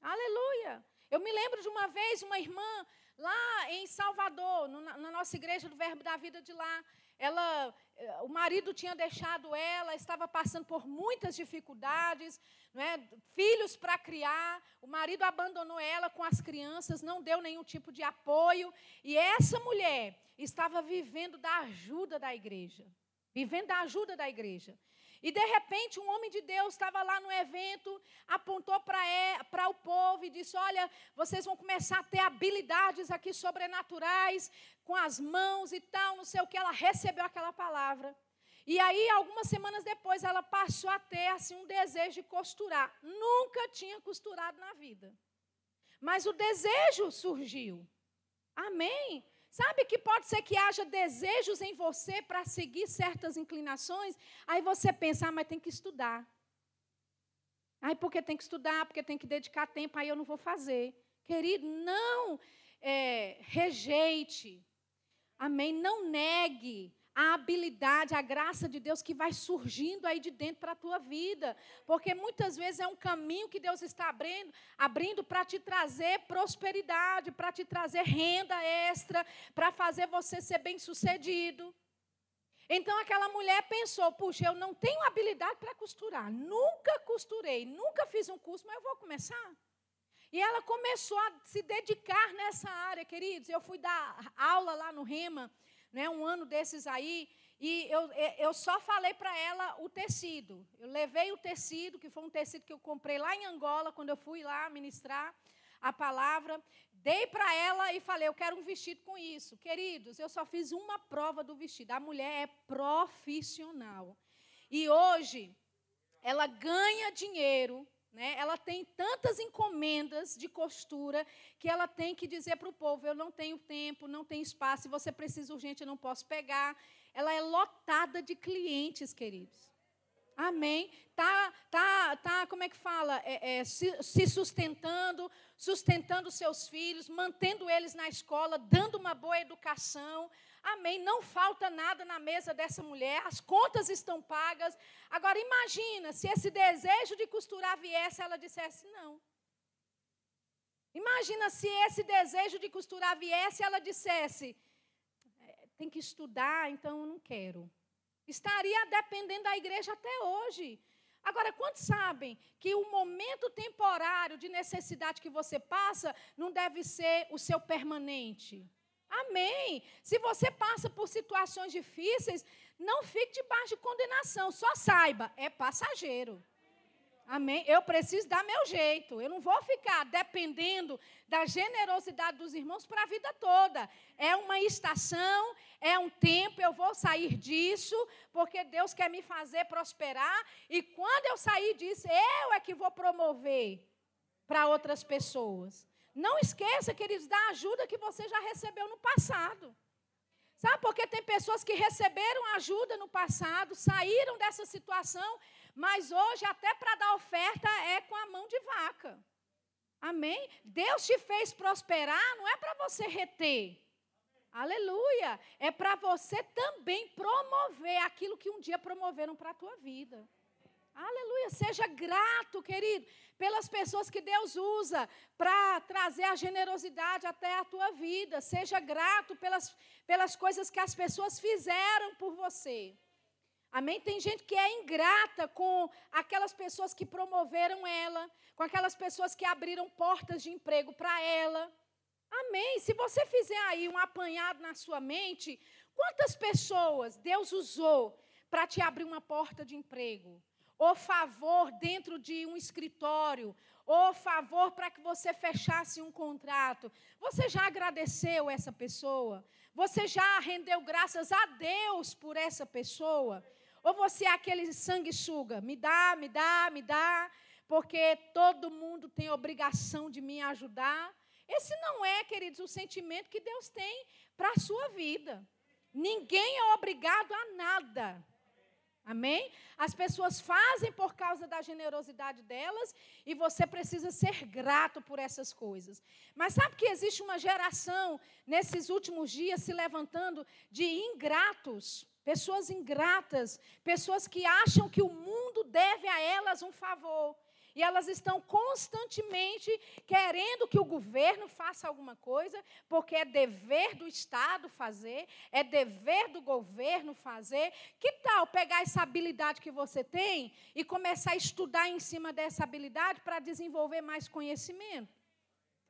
Aleluia! Eu me lembro de uma vez uma irmã lá em Salvador, na nossa igreja do Verbo da Vida de lá, ela, o marido tinha deixado ela, estava passando por muitas dificuldades, é? filhos para criar, o marido abandonou ela com as crianças, não deu nenhum tipo de apoio, e essa mulher estava vivendo da ajuda da igreja, vivendo da ajuda da igreja. E de repente um homem de Deus estava lá no evento, apontou para o povo e disse: Olha, vocês vão começar a ter habilidades aqui sobrenaturais, com as mãos e tal, não sei o que. Ela recebeu aquela palavra. E aí, algumas semanas depois, ela passou a ter assim, um desejo de costurar. Nunca tinha costurado na vida. Mas o desejo surgiu. Amém? Sabe que pode ser que haja desejos em você para seguir certas inclinações, aí você pensa, ah, mas tem que estudar. Aí porque tem que estudar, porque tem que dedicar tempo, aí eu não vou fazer. Querido, não é, rejeite. Amém? Não negue a habilidade, a graça de Deus que vai surgindo aí de dentro para a tua vida. Porque muitas vezes é um caminho que Deus está abrindo, abrindo para te trazer prosperidade, para te trazer renda extra, para fazer você ser bem-sucedido. Então aquela mulher pensou: puxa, eu não tenho habilidade para costurar, nunca costurei, nunca fiz um curso, mas eu vou começar. E ela começou a se dedicar nessa área, queridos. Eu fui dar aula lá no Rema né, um ano desses aí, e eu, eu só falei para ela o tecido. Eu levei o tecido, que foi um tecido que eu comprei lá em Angola, quando eu fui lá ministrar a palavra. Dei para ela e falei: Eu quero um vestido com isso. Queridos, eu só fiz uma prova do vestido. A mulher é profissional. E hoje, ela ganha dinheiro né? Ela tem tantas encomendas de costura que ela tem que dizer para o povo: eu não tenho tempo, não tenho espaço, se você precisa urgente, eu não posso pegar. Ela é lotada de clientes, queridos. Amém. Tá, tá, tá. Como é que fala? É, é, se, se sustentando, sustentando seus filhos, mantendo eles na escola, dando uma boa educação. Amém. Não falta nada na mesa dessa mulher, as contas estão pagas. Agora imagina se esse desejo de costurar viesse, ela dissesse não. Imagina se esse desejo de costurar viesse, ela dissesse é, tem que estudar, então eu não quero. Estaria dependendo da igreja até hoje. Agora, quantos sabem que o momento temporário de necessidade que você passa não deve ser o seu permanente? Amém. Se você passa por situações difíceis, não fique debaixo de condenação. Só saiba, é passageiro. Amém? Eu preciso dar meu jeito. Eu não vou ficar dependendo da generosidade dos irmãos para a vida toda. É uma estação, é um tempo, eu vou sair disso, porque Deus quer me fazer prosperar. E quando eu sair disso, eu é que vou promover para outras pessoas. Não esqueça, queridos, da ajuda que você já recebeu no passado. Sabe, porque tem pessoas que receberam ajuda no passado, saíram dessa situação, mas hoje, até para dar oferta, é com a mão de vaca. Amém? Deus te fez prosperar, não é para você reter. Aleluia! É para você também promover aquilo que um dia promoveram para a tua vida. Aleluia. Seja grato, querido, pelas pessoas que Deus usa para trazer a generosidade até a tua vida. Seja grato pelas, pelas coisas que as pessoas fizeram por você. Amém? Tem gente que é ingrata com aquelas pessoas que promoveram ela, com aquelas pessoas que abriram portas de emprego para ela. Amém? Se você fizer aí um apanhado na sua mente, quantas pessoas Deus usou para te abrir uma porta de emprego? Ou favor dentro de um escritório? Ou favor para que você fechasse um contrato? Você já agradeceu essa pessoa? Você já rendeu graças a Deus por essa pessoa? Ou você é aquele sanguessuga? Me dá, me dá, me dá, porque todo mundo tem obrigação de me ajudar. Esse não é, queridos, o sentimento que Deus tem para a sua vida. Ninguém é obrigado a nada. Amém? As pessoas fazem por causa da generosidade delas e você precisa ser grato por essas coisas. Mas sabe que existe uma geração nesses últimos dias se levantando de ingratos, pessoas ingratas, pessoas que acham que o mundo deve a elas um favor. E elas estão constantemente querendo que o governo faça alguma coisa, porque é dever do Estado fazer, é dever do governo fazer. Que tal pegar essa habilidade que você tem e começar a estudar em cima dessa habilidade para desenvolver mais conhecimento?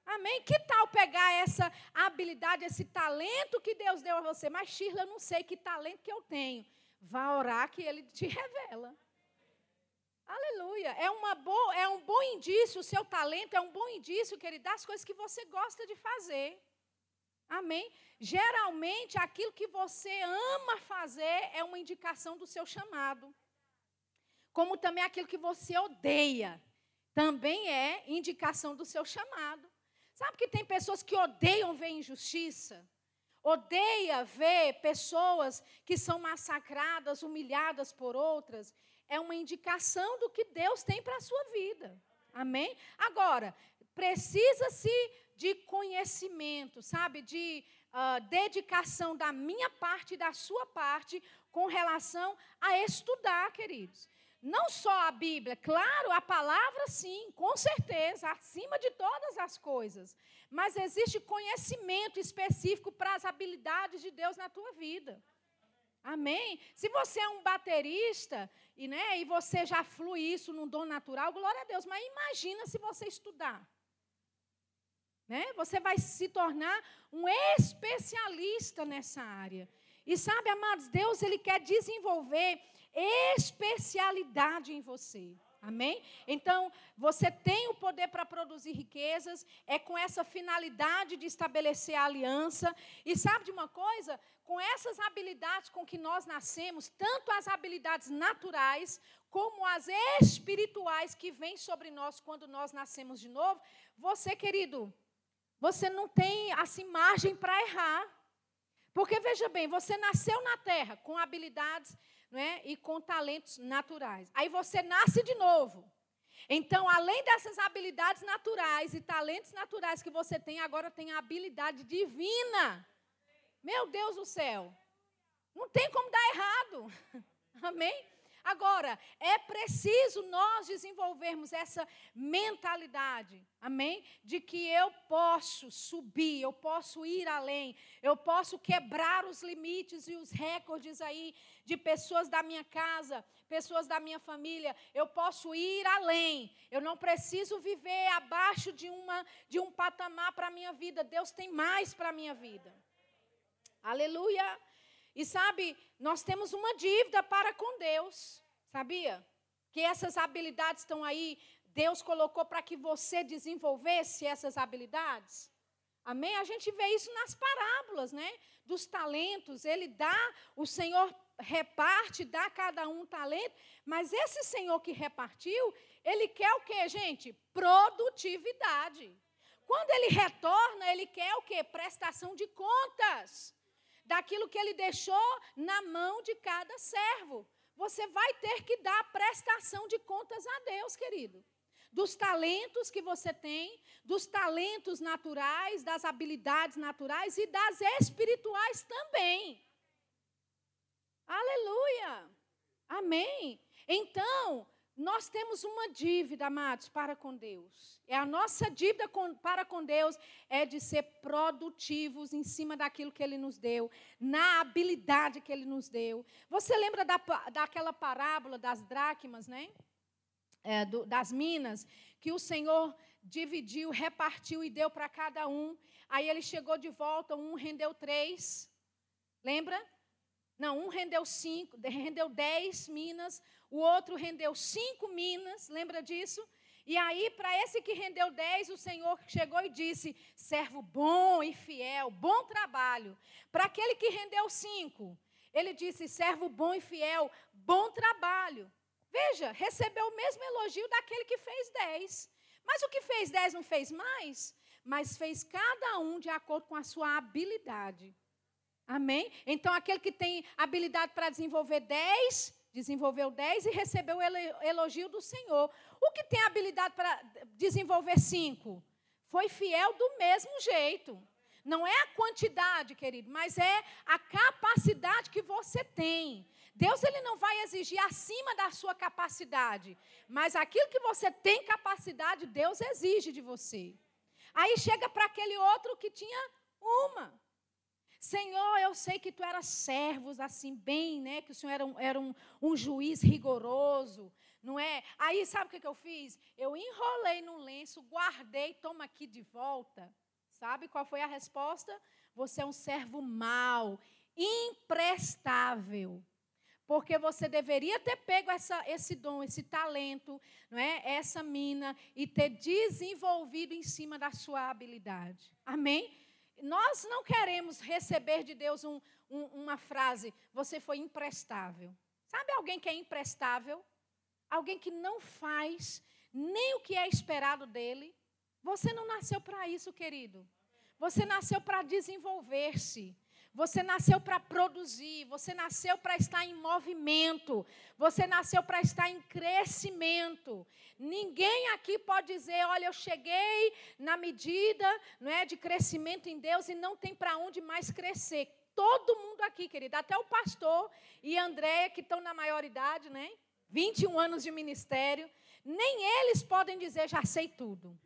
Amém? Que tal pegar essa habilidade, esse talento que Deus deu a você? Mas, Shirla, eu não sei que talento que eu tenho. Vá orar que ele te revela. Aleluia. É, uma boa, é um bom indício, o seu talento é um bom indício, querido, das coisas que você gosta de fazer. Amém? Geralmente, aquilo que você ama fazer é uma indicação do seu chamado. Como também aquilo que você odeia, também é indicação do seu chamado. Sabe que tem pessoas que odeiam ver injustiça? Odeia ver pessoas que são massacradas, humilhadas por outras é uma indicação do que Deus tem para a sua vida. Amém? Agora, precisa-se de conhecimento, sabe? De uh, dedicação da minha parte e da sua parte com relação a estudar, queridos. Não só a Bíblia, claro, a palavra sim, com certeza, acima de todas as coisas. Mas existe conhecimento específico para as habilidades de Deus na tua vida. Amém? Se você é um baterista e, né, e você já flui isso num dom natural, glória a Deus. Mas imagina se você estudar. Né? Você vai se tornar um especialista nessa área. E sabe, amados, Deus ele quer desenvolver especialidade em você. Amém? Então, você tem o poder para produzir riquezas, é com essa finalidade de estabelecer a aliança. E sabe de uma coisa? Com essas habilidades com que nós nascemos, tanto as habilidades naturais, como as espirituais que vêm sobre nós quando nós nascemos de novo, você, querido, você não tem assim margem para errar. Porque veja bem, você nasceu na terra com habilidades é? e com talentos naturais. Aí você nasce de novo. Então, além dessas habilidades naturais e talentos naturais que você tem, agora tem a habilidade divina. Meu Deus do céu. Não tem como dar errado. Amém? Agora, é preciso nós desenvolvermos essa mentalidade, amém? De que eu posso subir, eu posso ir além, eu posso quebrar os limites e os recordes aí de pessoas da minha casa, pessoas da minha família, eu posso ir além. Eu não preciso viver abaixo de uma de um patamar para a minha vida. Deus tem mais para a minha vida. Aleluia. E sabe, nós temos uma dívida para com Deus, sabia? Que essas habilidades estão aí, Deus colocou para que você desenvolvesse essas habilidades. Amém? A gente vê isso nas parábolas, né? Dos talentos. Ele dá, o Senhor reparte, dá a cada um talento, mas esse Senhor que repartiu, ele quer o quê, gente? Produtividade. Quando ele retorna, ele quer o quê? Prestação de contas daquilo que ele deixou na mão de cada servo. Você vai ter que dar prestação de contas a Deus, querido. Dos talentos que você tem, dos talentos naturais, das habilidades naturais e das espirituais também. Aleluia! Amém! Então, nós temos uma dívida, amados, para com Deus. É a nossa dívida com, para com Deus é de ser produtivos em cima daquilo que Ele nos deu, na habilidade que Ele nos deu. Você lembra da, daquela parábola das dracmas, né? É, do, das minas, que o Senhor dividiu, repartiu e deu para cada um. Aí ele chegou de volta, um rendeu três. Lembra? Não, um rendeu cinco, rendeu dez minas, o outro rendeu cinco minas, lembra disso? E aí, para esse que rendeu dez, o Senhor chegou e disse: servo bom e fiel, bom trabalho. Para aquele que rendeu cinco, ele disse: servo bom e fiel, bom trabalho. Veja, recebeu o mesmo elogio daquele que fez dez. Mas o que fez dez não fez mais, mas fez cada um de acordo com a sua habilidade. Amém? Então, aquele que tem habilidade para desenvolver 10, desenvolveu 10 e recebeu o elogio do Senhor. O que tem habilidade para desenvolver 5? Foi fiel do mesmo jeito. Não é a quantidade, querido, mas é a capacidade que você tem. Deus ele não vai exigir acima da sua capacidade, mas aquilo que você tem capacidade, Deus exige de você. Aí chega para aquele outro que tinha uma. Senhor, eu sei que tu eras servos assim, bem, né? Que o Senhor era um, era um, um juiz rigoroso, não é? Aí sabe o que, eu fiz? Eu enrolei no lenço, guardei, toma aqui de volta. Sabe qual foi a resposta? Você é um servo mau, imprestável. Porque você deveria ter pego essa, esse dom, esse talento, não é? essa mina, e ter desenvolvido em cima da sua habilidade. Amém? Nós não queremos receber de Deus um, um, uma frase, você foi imprestável. Sabe alguém que é imprestável? Alguém que não faz nem o que é esperado dele? Você não nasceu para isso, querido. Você nasceu para desenvolver-se. Você nasceu para produzir, você nasceu para estar em movimento, você nasceu para estar em crescimento. Ninguém aqui pode dizer, olha, eu cheguei na medida não é, de crescimento em Deus e não tem para onde mais crescer. Todo mundo aqui, querida, até o pastor e a Andréia, que estão na maioridade, né? 21 anos de ministério, nem eles podem dizer, já sei tudo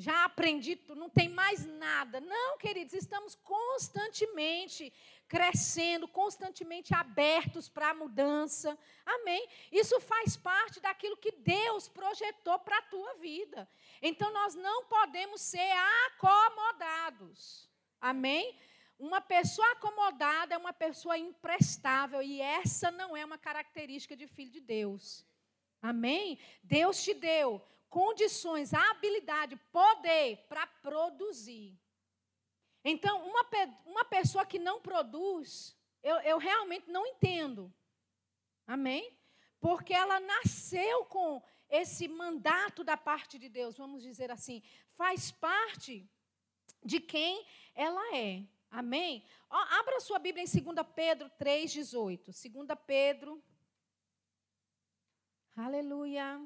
já aprendi não tem mais nada. Não, queridos, estamos constantemente crescendo, constantemente abertos para a mudança. Amém? Isso faz parte daquilo que Deus projetou para a tua vida. Então nós não podemos ser acomodados. Amém? Uma pessoa acomodada é uma pessoa imprestável e essa não é uma característica de filho de Deus. Amém? Deus te deu condições, habilidade, poder para produzir. Então, uma, uma pessoa que não produz, eu, eu realmente não entendo. Amém? Porque ela nasceu com esse mandato da parte de Deus, vamos dizer assim, faz parte de quem ela é. Amém? Ó, abra sua Bíblia em 2 Pedro 3,18. 2 Pedro. Aleluia.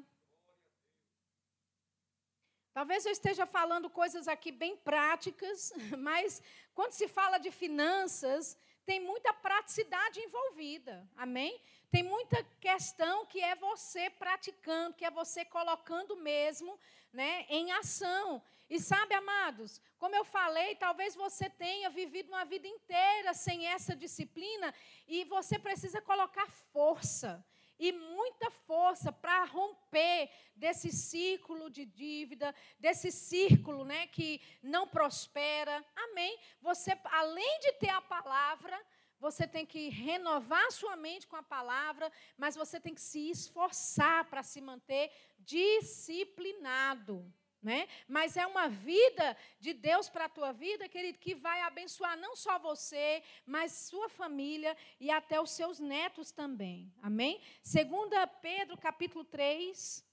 Talvez eu esteja falando coisas aqui bem práticas, mas quando se fala de finanças, tem muita praticidade envolvida. Amém? Tem muita questão que é você praticando, que é você colocando mesmo né, em ação. E sabe, amados, como eu falei, talvez você tenha vivido uma vida inteira sem essa disciplina e você precisa colocar força e muita força para romper desse círculo de dívida, desse círculo, né, que não prospera. Amém. Você além de ter a palavra, você tem que renovar sua mente com a palavra, mas você tem que se esforçar para se manter disciplinado. Né? Mas é uma vida de Deus para a tua vida, querido, que vai abençoar não só você, mas sua família e até os seus netos também. Amém? Segunda Pedro, capítulo 3,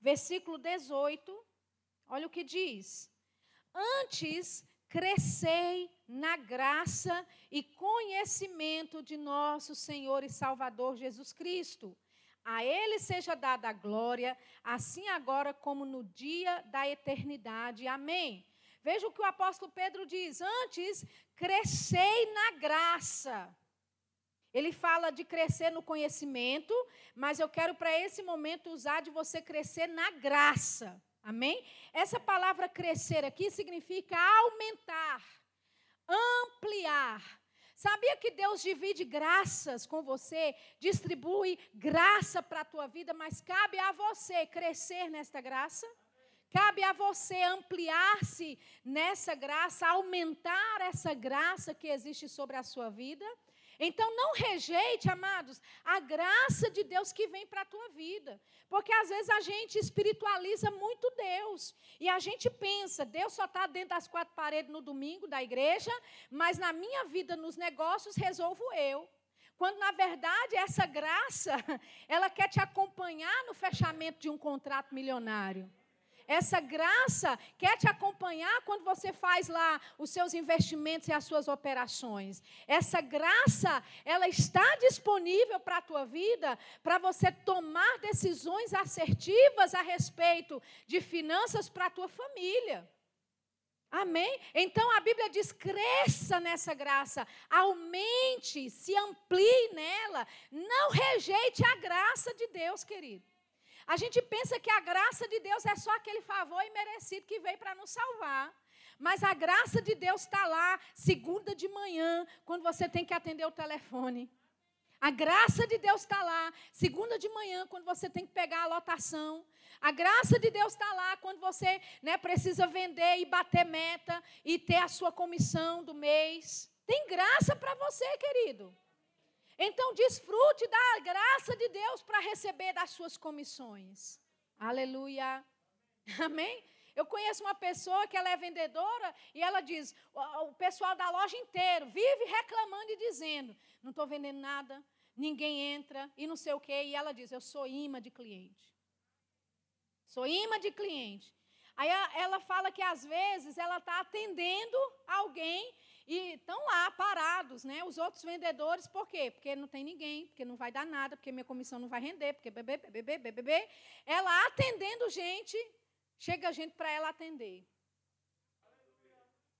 versículo 18. Olha o que diz: Antes crescei na graça e conhecimento de nosso Senhor e Salvador Jesus Cristo. A Ele seja dada a glória, assim agora como no dia da eternidade. Amém. Veja o que o apóstolo Pedro diz: Antes crescei na graça Ele fala de crescer no conhecimento, mas eu quero para esse momento usar de você crescer na graça. Amém? Essa palavra crescer aqui significa aumentar, ampliar. Sabia que Deus divide graças com você, distribui graça para a tua vida, mas cabe a você crescer nesta graça? Cabe a você ampliar-se nessa graça, aumentar essa graça que existe sobre a sua vida. Então não rejeite, amados, a graça de Deus que vem para a tua vida. Porque às vezes a gente espiritualiza muito Deus. E a gente pensa, Deus só está dentro das quatro paredes no domingo da igreja, mas na minha vida, nos negócios, resolvo eu. Quando na verdade essa graça, ela quer te acompanhar no fechamento de um contrato milionário. Essa graça quer te acompanhar quando você faz lá os seus investimentos e as suas operações. Essa graça, ela está disponível para a tua vida, para você tomar decisões assertivas a respeito de finanças para a tua família. Amém? Então a Bíblia diz: cresça nessa graça, aumente, se amplie nela, não rejeite a graça de Deus, querido. A gente pensa que a graça de Deus é só aquele favor imerecido que veio para nos salvar. Mas a graça de Deus está lá, segunda de manhã, quando você tem que atender o telefone. A graça de Deus está lá, segunda de manhã, quando você tem que pegar a lotação. A graça de Deus está lá quando você né, precisa vender e bater meta e ter a sua comissão do mês. Tem graça para você, querido. Então, desfrute da graça de Deus para receber das suas comissões. Aleluia. Amém? Eu conheço uma pessoa que ela é vendedora e ela diz: o pessoal da loja inteiro vive reclamando e dizendo: não estou vendendo nada, ninguém entra e não sei o quê. E ela diz: eu sou imã de cliente. Sou imã de cliente. Aí ela fala que às vezes ela está atendendo alguém e estão lá parados, né? Os outros vendedores, por quê? Porque não tem ninguém, porque não vai dar nada, porque minha comissão não vai render, porque bebê, bebê, bebê, bebê. Ela atendendo gente, chega gente para ela atender.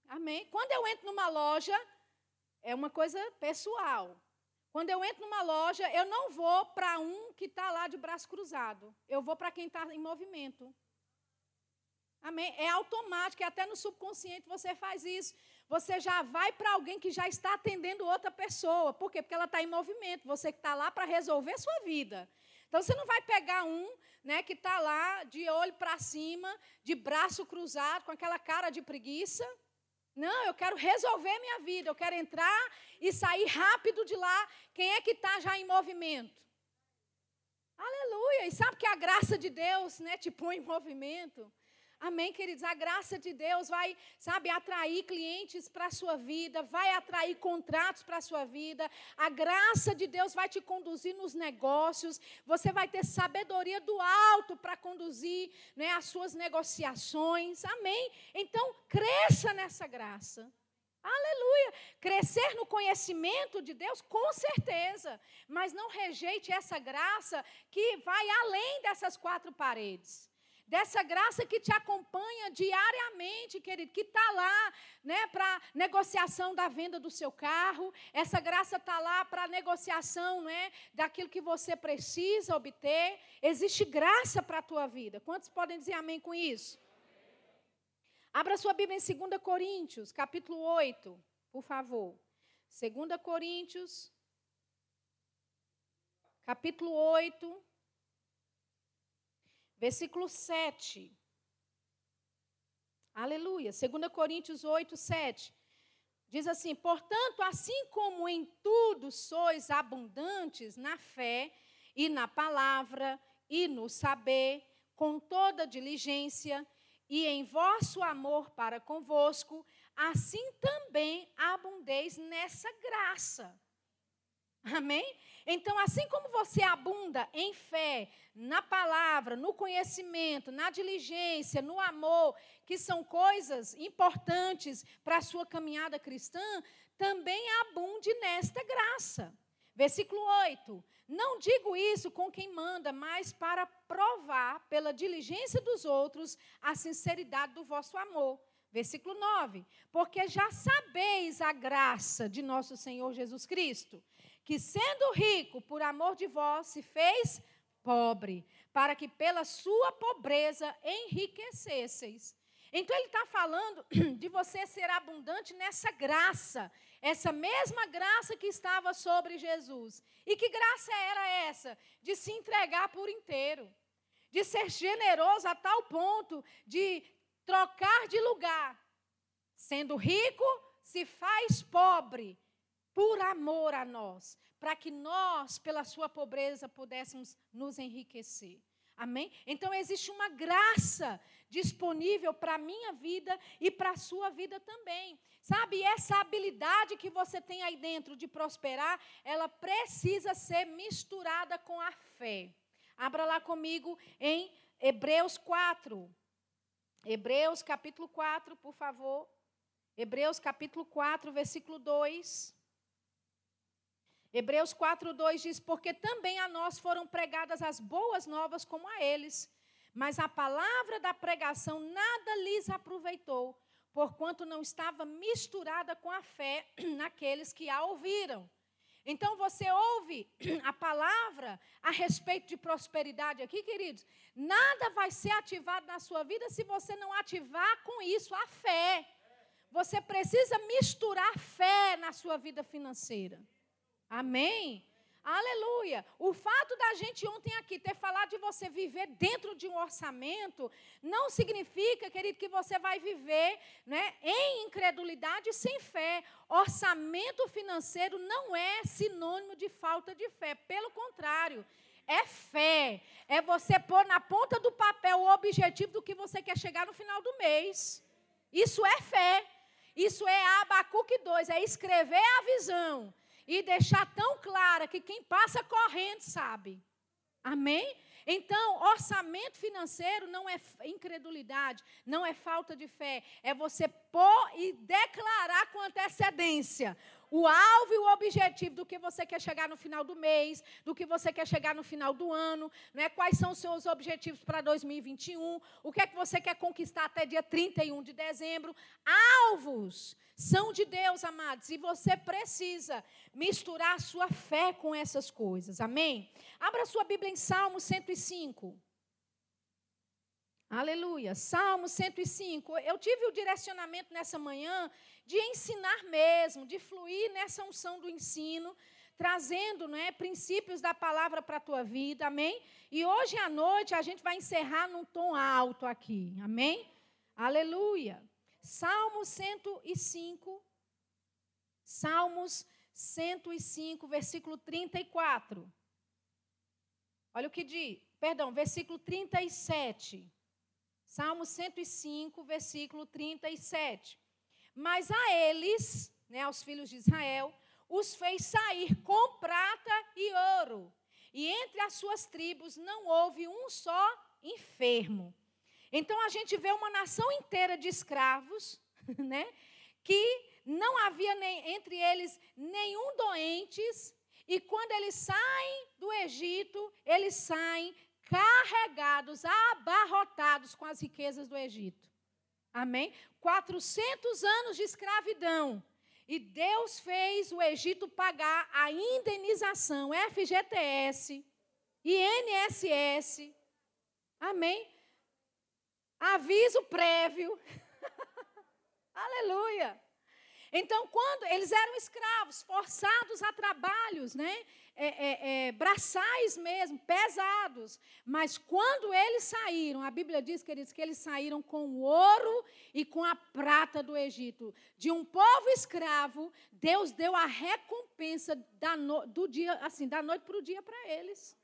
Amém? Quando eu entro numa loja, é uma coisa pessoal. Quando eu entro numa loja, eu não vou para um que está lá de braço cruzado. Eu vou para quem está em movimento. Amém? É automático, e até no subconsciente você faz isso você já vai para alguém que já está atendendo outra pessoa. Por quê? Porque ela está em movimento. Você que está lá para resolver a sua vida. Então você não vai pegar um né, que está lá de olho para cima, de braço cruzado, com aquela cara de preguiça. Não, eu quero resolver minha vida, eu quero entrar e sair rápido de lá. Quem é que está já em movimento? Aleluia! E sabe que a graça de Deus né, te põe em movimento? Amém, queridos? A graça de Deus vai, sabe, atrair clientes para a sua vida, vai atrair contratos para a sua vida. A graça de Deus vai te conduzir nos negócios. Você vai ter sabedoria do alto para conduzir né, as suas negociações. Amém? Então, cresça nessa graça. Aleluia! Crescer no conhecimento de Deus, com certeza. Mas não rejeite essa graça que vai além dessas quatro paredes dessa graça que te acompanha diariamente, querido, que está lá né, para negociação da venda do seu carro, essa graça está lá para negociação né, daquilo que você precisa obter. Existe graça para a tua vida. Quantos podem dizer amém com isso? Abra sua Bíblia em 2 Coríntios, capítulo 8, por favor. 2 Coríntios, capítulo 8. Versículo 7. Aleluia. 2 Coríntios 8, 7. Diz assim: Portanto, assim como em tudo sois abundantes na fé e na palavra e no saber, com toda diligência, e em vosso amor para convosco, assim também abundeis nessa graça. Amém? Então, assim como você abunda em fé, na palavra, no conhecimento, na diligência, no amor, que são coisas importantes para a sua caminhada cristã, também abunde nesta graça. Versículo 8. Não digo isso com quem manda, mas para provar pela diligência dos outros a sinceridade do vosso amor. Versículo 9. Porque já sabeis a graça de nosso Senhor Jesus Cristo que sendo rico por amor de vós se fez pobre, para que pela sua pobreza enriquecesseis. Então ele está falando de você ser abundante nessa graça, essa mesma graça que estava sobre Jesus. E que graça era essa? De se entregar por inteiro, de ser generoso a tal ponto de trocar de lugar. Sendo rico, se faz pobre por amor a nós, para que nós, pela sua pobreza, pudéssemos nos enriquecer. Amém? Então existe uma graça disponível para a minha vida e para a sua vida também. Sabe, essa habilidade que você tem aí dentro de prosperar, ela precisa ser misturada com a fé. Abra lá comigo em Hebreus 4. Hebreus capítulo 4, por favor. Hebreus capítulo 4, versículo 2. Hebreus 4, 2 diz: Porque também a nós foram pregadas as boas novas como a eles, mas a palavra da pregação nada lhes aproveitou, porquanto não estava misturada com a fé naqueles que a ouviram. Então você ouve a palavra a respeito de prosperidade aqui, queridos. Nada vai ser ativado na sua vida se você não ativar com isso a fé. Você precisa misturar fé na sua vida financeira. Amém? Aleluia. O fato da gente ontem aqui ter falado de você viver dentro de um orçamento não significa, querido, que você vai viver né, em incredulidade sem fé. Orçamento financeiro não é sinônimo de falta de fé. Pelo contrário, é fé. É você pôr na ponta do papel o objetivo do que você quer chegar no final do mês. Isso é fé. Isso é Abacuque 2, é escrever a visão e deixar tão clara que quem passa correndo sabe. Amém? Então, orçamento financeiro não é incredulidade, não é falta de fé, é você pôr e declarar com antecedência o alvo e o objetivo do que você quer chegar no final do mês, do que você quer chegar no final do ano, né? quais são os seus objetivos para 2021, o que é que você quer conquistar até dia 31 de dezembro. Alvos são de Deus, amados, e você precisa misturar a sua fé com essas coisas, amém? Abra sua Bíblia em Salmo 105. Aleluia. Salmo 105. Eu tive o direcionamento nessa manhã de ensinar mesmo, de fluir nessa unção do ensino, trazendo né, princípios da palavra para a tua vida, amém? E hoje à noite a gente vai encerrar num tom alto aqui, amém? Aleluia. Salmo 105. Salmos 105, versículo 34. Olha o que diz, perdão, versículo 37. Salmo 105, versículo 37. Mas a eles, né, aos filhos de Israel, os fez sair com prata e ouro. E entre as suas tribos não houve um só enfermo. Então a gente vê uma nação inteira de escravos, né, que não havia nem, entre eles nenhum doentes, e quando eles saem do Egito, eles saem carregados, abarrotados com as riquezas do Egito. Amém? 400 anos de escravidão. E Deus fez o Egito pagar a indenização FGTS, INSS. Amém? Aviso prévio. Aleluia. Então, quando eles eram escravos, forçados a trabalhos, né? É, é, é, braçais mesmo, pesados. Mas quando eles saíram, a Bíblia diz, queridos, que eles saíram com o ouro e com a prata do Egito. De um povo escravo, Deus deu a recompensa no, do dia, assim, da noite para o dia para eles.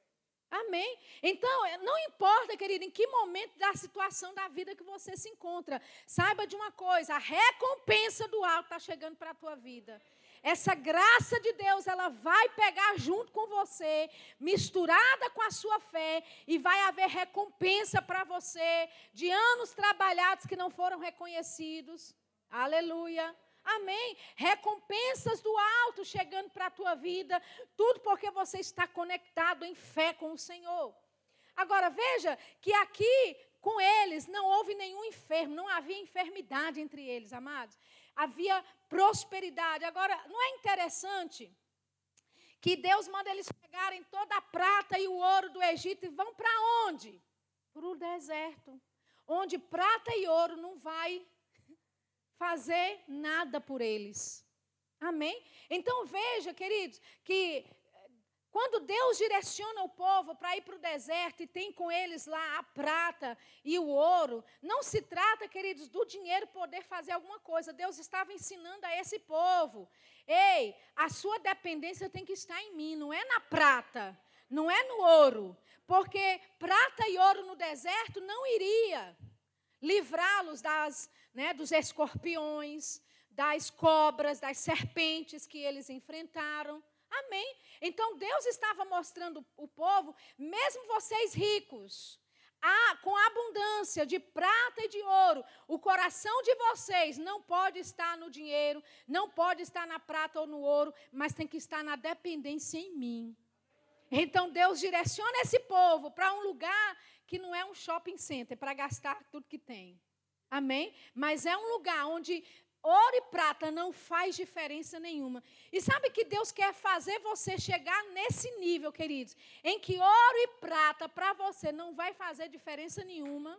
Amém? Então, eh, não importa, querido, em que momento da situação da vida que você se encontra, saiba de uma coisa: a recompensa do alto está chegando para a tua vida. Essa graça de Deus, ela vai pegar junto com você, misturada com a sua fé, e vai haver recompensa para você de anos trabalhados que não foram reconhecidos. Aleluia. Amém. Recompensas do alto chegando para a tua vida, tudo porque você está conectado em fé com o Senhor. Agora veja que aqui com eles não houve nenhum enfermo, não havia enfermidade entre eles, amados. Havia prosperidade. Agora, não é interessante que Deus manda eles pegarem toda a prata e o ouro do Egito e vão para onde? Para o deserto, onde prata e ouro não vai fazer nada por eles. Amém? Então veja, queridos, que quando Deus direciona o povo para ir para o deserto e tem com eles lá a prata e o ouro, não se trata, queridos, do dinheiro poder fazer alguma coisa. Deus estava ensinando a esse povo: ei, a sua dependência tem que estar em mim, não é na prata, não é no ouro. Porque prata e ouro no deserto não iria livrá-los das, né, dos escorpiões, das cobras, das serpentes que eles enfrentaram. Amém? Então Deus estava mostrando o povo, mesmo vocês ricos, a, com abundância de prata e de ouro, o coração de vocês não pode estar no dinheiro, não pode estar na prata ou no ouro, mas tem que estar na dependência em mim. Então Deus direciona esse povo para um lugar que não é um shopping center para gastar tudo que tem. Amém? Mas é um lugar onde Ouro e prata não faz diferença nenhuma. E sabe que Deus quer fazer você chegar nesse nível, queridos, em que ouro e prata para você não vai fazer diferença nenhuma.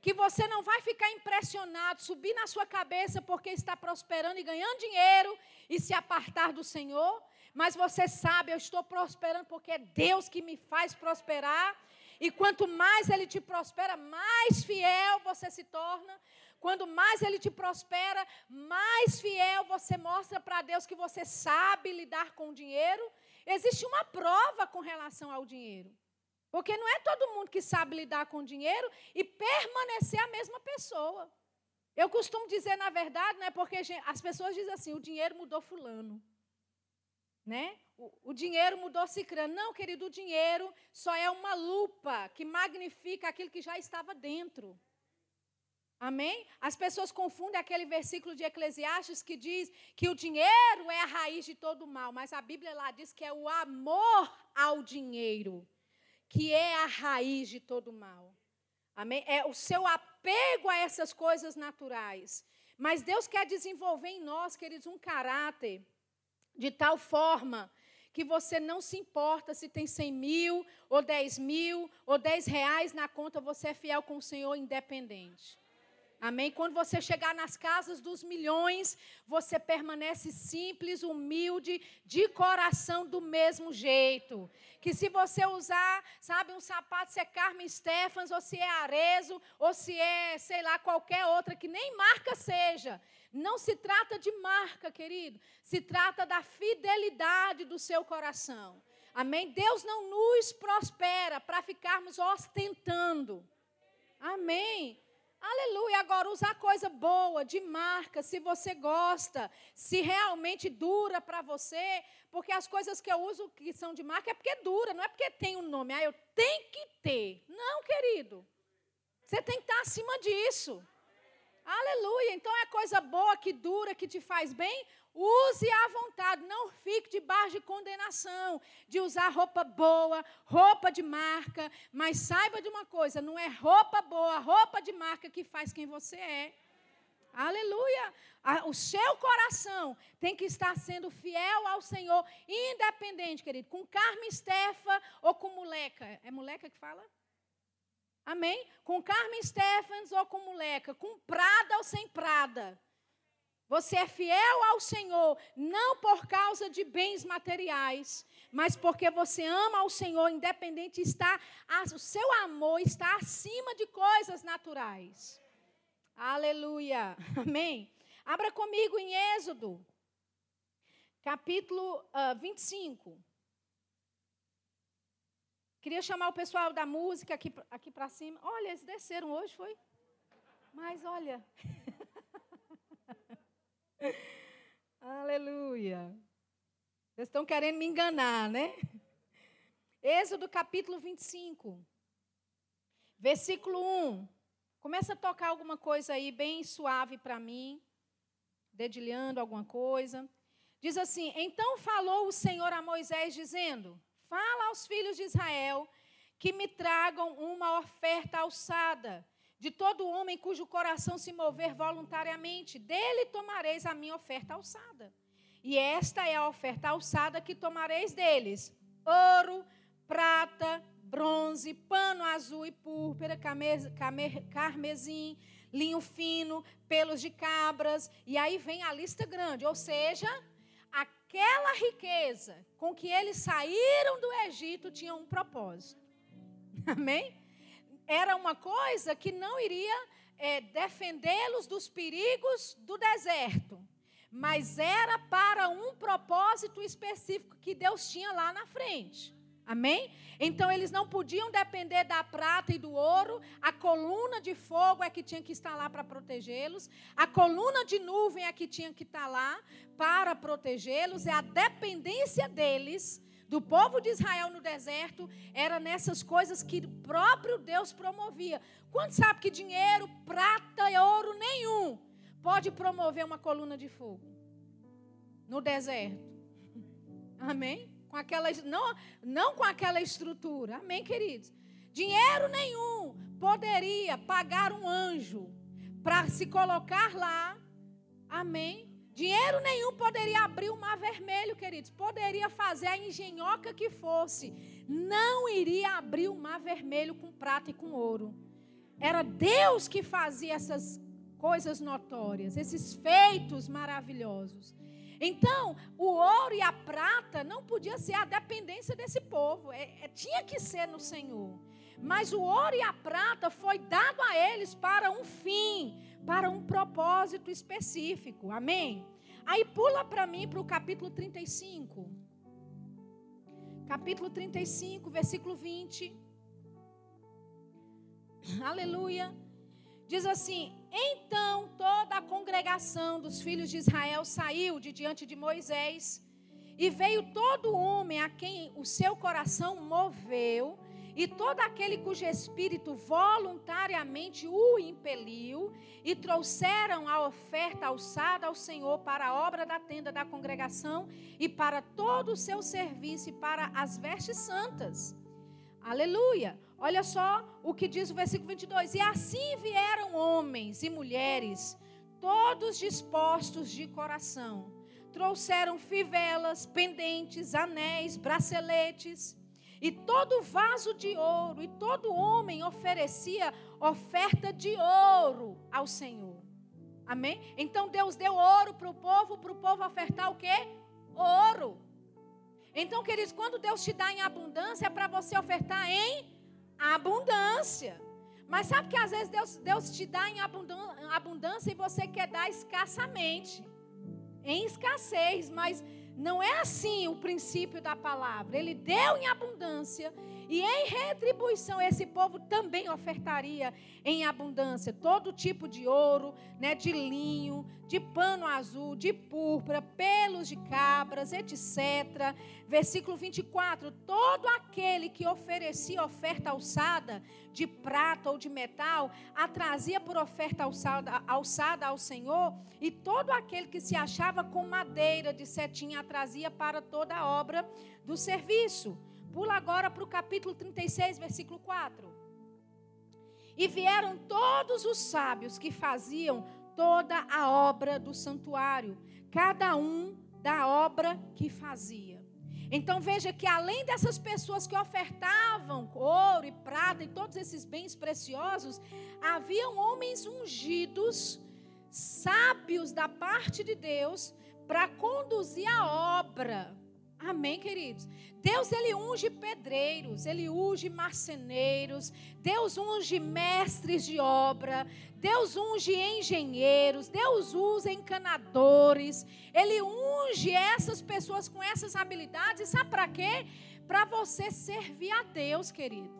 Que você não vai ficar impressionado, subir na sua cabeça porque está prosperando e ganhando dinheiro e se apartar do Senhor. Mas você sabe, eu estou prosperando porque é Deus que me faz prosperar. E quanto mais Ele te prospera, mais fiel você se torna. Quando mais ele te prospera, mais fiel você mostra para Deus que você sabe lidar com o dinheiro. Existe uma prova com relação ao dinheiro. Porque não é todo mundo que sabe lidar com o dinheiro e permanecer a mesma pessoa. Eu costumo dizer, na verdade, né, porque as pessoas dizem assim: o dinheiro mudou Fulano. Né? O, o dinheiro mudou Cicrano. Não, querido, o dinheiro só é uma lupa que magnifica aquilo que já estava dentro. Amém? As pessoas confundem aquele versículo de Eclesiastes que diz que o dinheiro é a raiz de todo mal, mas a Bíblia lá diz que é o amor ao dinheiro que é a raiz de todo mal. Amém? É o seu apego a essas coisas naturais. Mas Deus quer desenvolver em nós, queridos, um caráter de tal forma que você não se importa se tem 100 mil, ou 10 mil, ou 10 reais na conta, você é fiel com o Senhor independente. Amém? Quando você chegar nas casas dos milhões, você permanece simples, humilde, de coração do mesmo jeito. Que se você usar, sabe, um sapato, se é Carmen Stephens, ou se é Arezo, ou se é, sei lá, qualquer outra, que nem marca seja. Não se trata de marca, querido. Se trata da fidelidade do seu coração. Amém? Deus não nos prospera para ficarmos ostentando. Amém. Aleluia. Agora, usar coisa boa, de marca, se você gosta, se realmente dura para você, porque as coisas que eu uso que são de marca é porque dura, não é porque tem um nome. Ah, eu tenho que ter. Não, querido. Você tem que estar acima disso. Aleluia. Então é coisa boa que dura, que te faz bem. Use à vontade, não fique debaixo de condenação, de usar roupa boa, roupa de marca, mas saiba de uma coisa: não é roupa boa, roupa de marca que faz quem você é. Aleluia! O seu coração tem que estar sendo fiel ao Senhor, independente, querido, com Carmen Stefa ou com moleca. É moleca que fala? Amém? Com Carmen Stephens ou com moleca, com Prada ou sem Prada. Você é fiel ao Senhor, não por causa de bens materiais, mas porque você ama ao Senhor, independente está, o seu amor está acima de coisas naturais. Aleluia. Amém. Abra comigo em Êxodo, capítulo uh, ah, 25. Queria chamar o pessoal da música aqui, aqui para cima. Olha, eles desceram hoje, foi? Mas olha. Aleluia. Vocês estão querendo me enganar, né? Êxodo capítulo 25, versículo 1. Começa a tocar alguma coisa aí bem suave para mim, dedilhando alguma coisa. Diz assim: Então falou o Senhor a Moisés, dizendo: Fala aos filhos de Israel que me tragam uma oferta alçada de todo homem cujo coração se mover voluntariamente, dele tomareis a minha oferta alçada. E esta é a oferta alçada que tomareis deles: ouro, prata, bronze, pano azul e púrpura, carmesim, linho fino, pelos de cabras. E aí vem a lista grande, ou seja, aquela riqueza com que eles saíram do Egito tinha um propósito. Amém? Era uma coisa que não iria é, defendê-los dos perigos do deserto, mas era para um propósito específico que Deus tinha lá na frente. Amém? Então eles não podiam depender da prata e do ouro, a coluna de fogo é que tinha que estar lá para protegê-los, a coluna de nuvem é que tinha que estar lá para protegê-los, é a dependência deles, do povo de Israel no deserto, era nessas coisas que o próprio Deus promovia. Quando sabe que dinheiro, prata e ouro nenhum pode promover uma coluna de fogo no deserto? Amém? Com aquela, não, não com aquela estrutura. Amém, queridos? Dinheiro nenhum poderia pagar um anjo para se colocar lá. Amém? Dinheiro nenhum poderia abrir o mar vermelho, queridos. Poderia fazer a engenhoca que fosse. Não iria abrir o mar vermelho com prata e com ouro. Era Deus que fazia essas coisas notórias, esses feitos maravilhosos. Então, o ouro e a prata não podia ser a dependência desse povo, é, é, tinha que ser no Senhor. Mas o ouro e a prata foi dado a eles para um fim, para um propósito específico. Amém? Aí pula para mim para o capítulo 35. Capítulo 35, versículo 20. Aleluia. Diz assim: Então toda a congregação dos filhos de Israel saiu de diante de Moisés, e veio todo homem a quem o seu coração moveu, e todo aquele cujo espírito voluntariamente o impeliu, e trouxeram a oferta alçada ao Senhor para a obra da tenda da congregação e para todo o seu serviço e para as vestes santas. Aleluia! Olha só o que diz o versículo 22. E assim vieram homens e mulheres, todos dispostos de coração. Trouxeram fivelas, pendentes, anéis, braceletes, e todo vaso de ouro, e todo homem oferecia oferta de ouro ao Senhor. Amém? Então Deus deu ouro para o povo, para o povo ofertar o quê? Ouro. Então, queridos, quando Deus te dá em abundância, é para você ofertar em abundância. Mas sabe que às vezes Deus, Deus te dá em abundância e você quer dar escassamente. Em escassez, mas não é assim o princípio da palavra. Ele deu em abundância e em retribuição esse povo também ofertaria em abundância todo tipo de ouro, né, de linho, de pano azul, de púrpura, pelos de cabras, etc. Versículo 24: Todo aquele que oferecia oferta alçada de prata ou de metal, a trazia por oferta alçada, alçada ao Senhor, e todo aquele que se achava com madeira de setinha a trazia para toda a obra do serviço. Pula agora para o capítulo 36, versículo 4. E vieram todos os sábios que faziam toda a obra do santuário, cada um da obra que fazia. Então veja que além dessas pessoas que ofertavam ouro e prata e todos esses bens preciosos, haviam homens ungidos, sábios da parte de Deus, para conduzir a obra Amém, queridos? Deus, ele unge pedreiros, ele unge marceneiros, Deus unge mestres de obra, Deus unge engenheiros, Deus usa encanadores, ele unge essas pessoas com essas habilidades, sabe para quê? Para você servir a Deus, querido.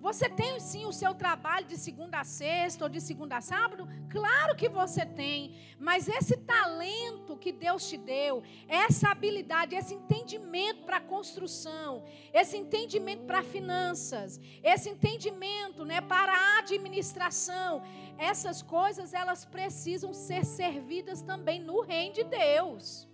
Você tem sim o seu trabalho de segunda a sexta ou de segunda a sábado? Claro que você tem. Mas esse talento que Deus te deu, essa habilidade, esse entendimento para construção, esse entendimento para finanças, esse entendimento né, para a administração, essas coisas elas precisam ser servidas também no reino de Deus.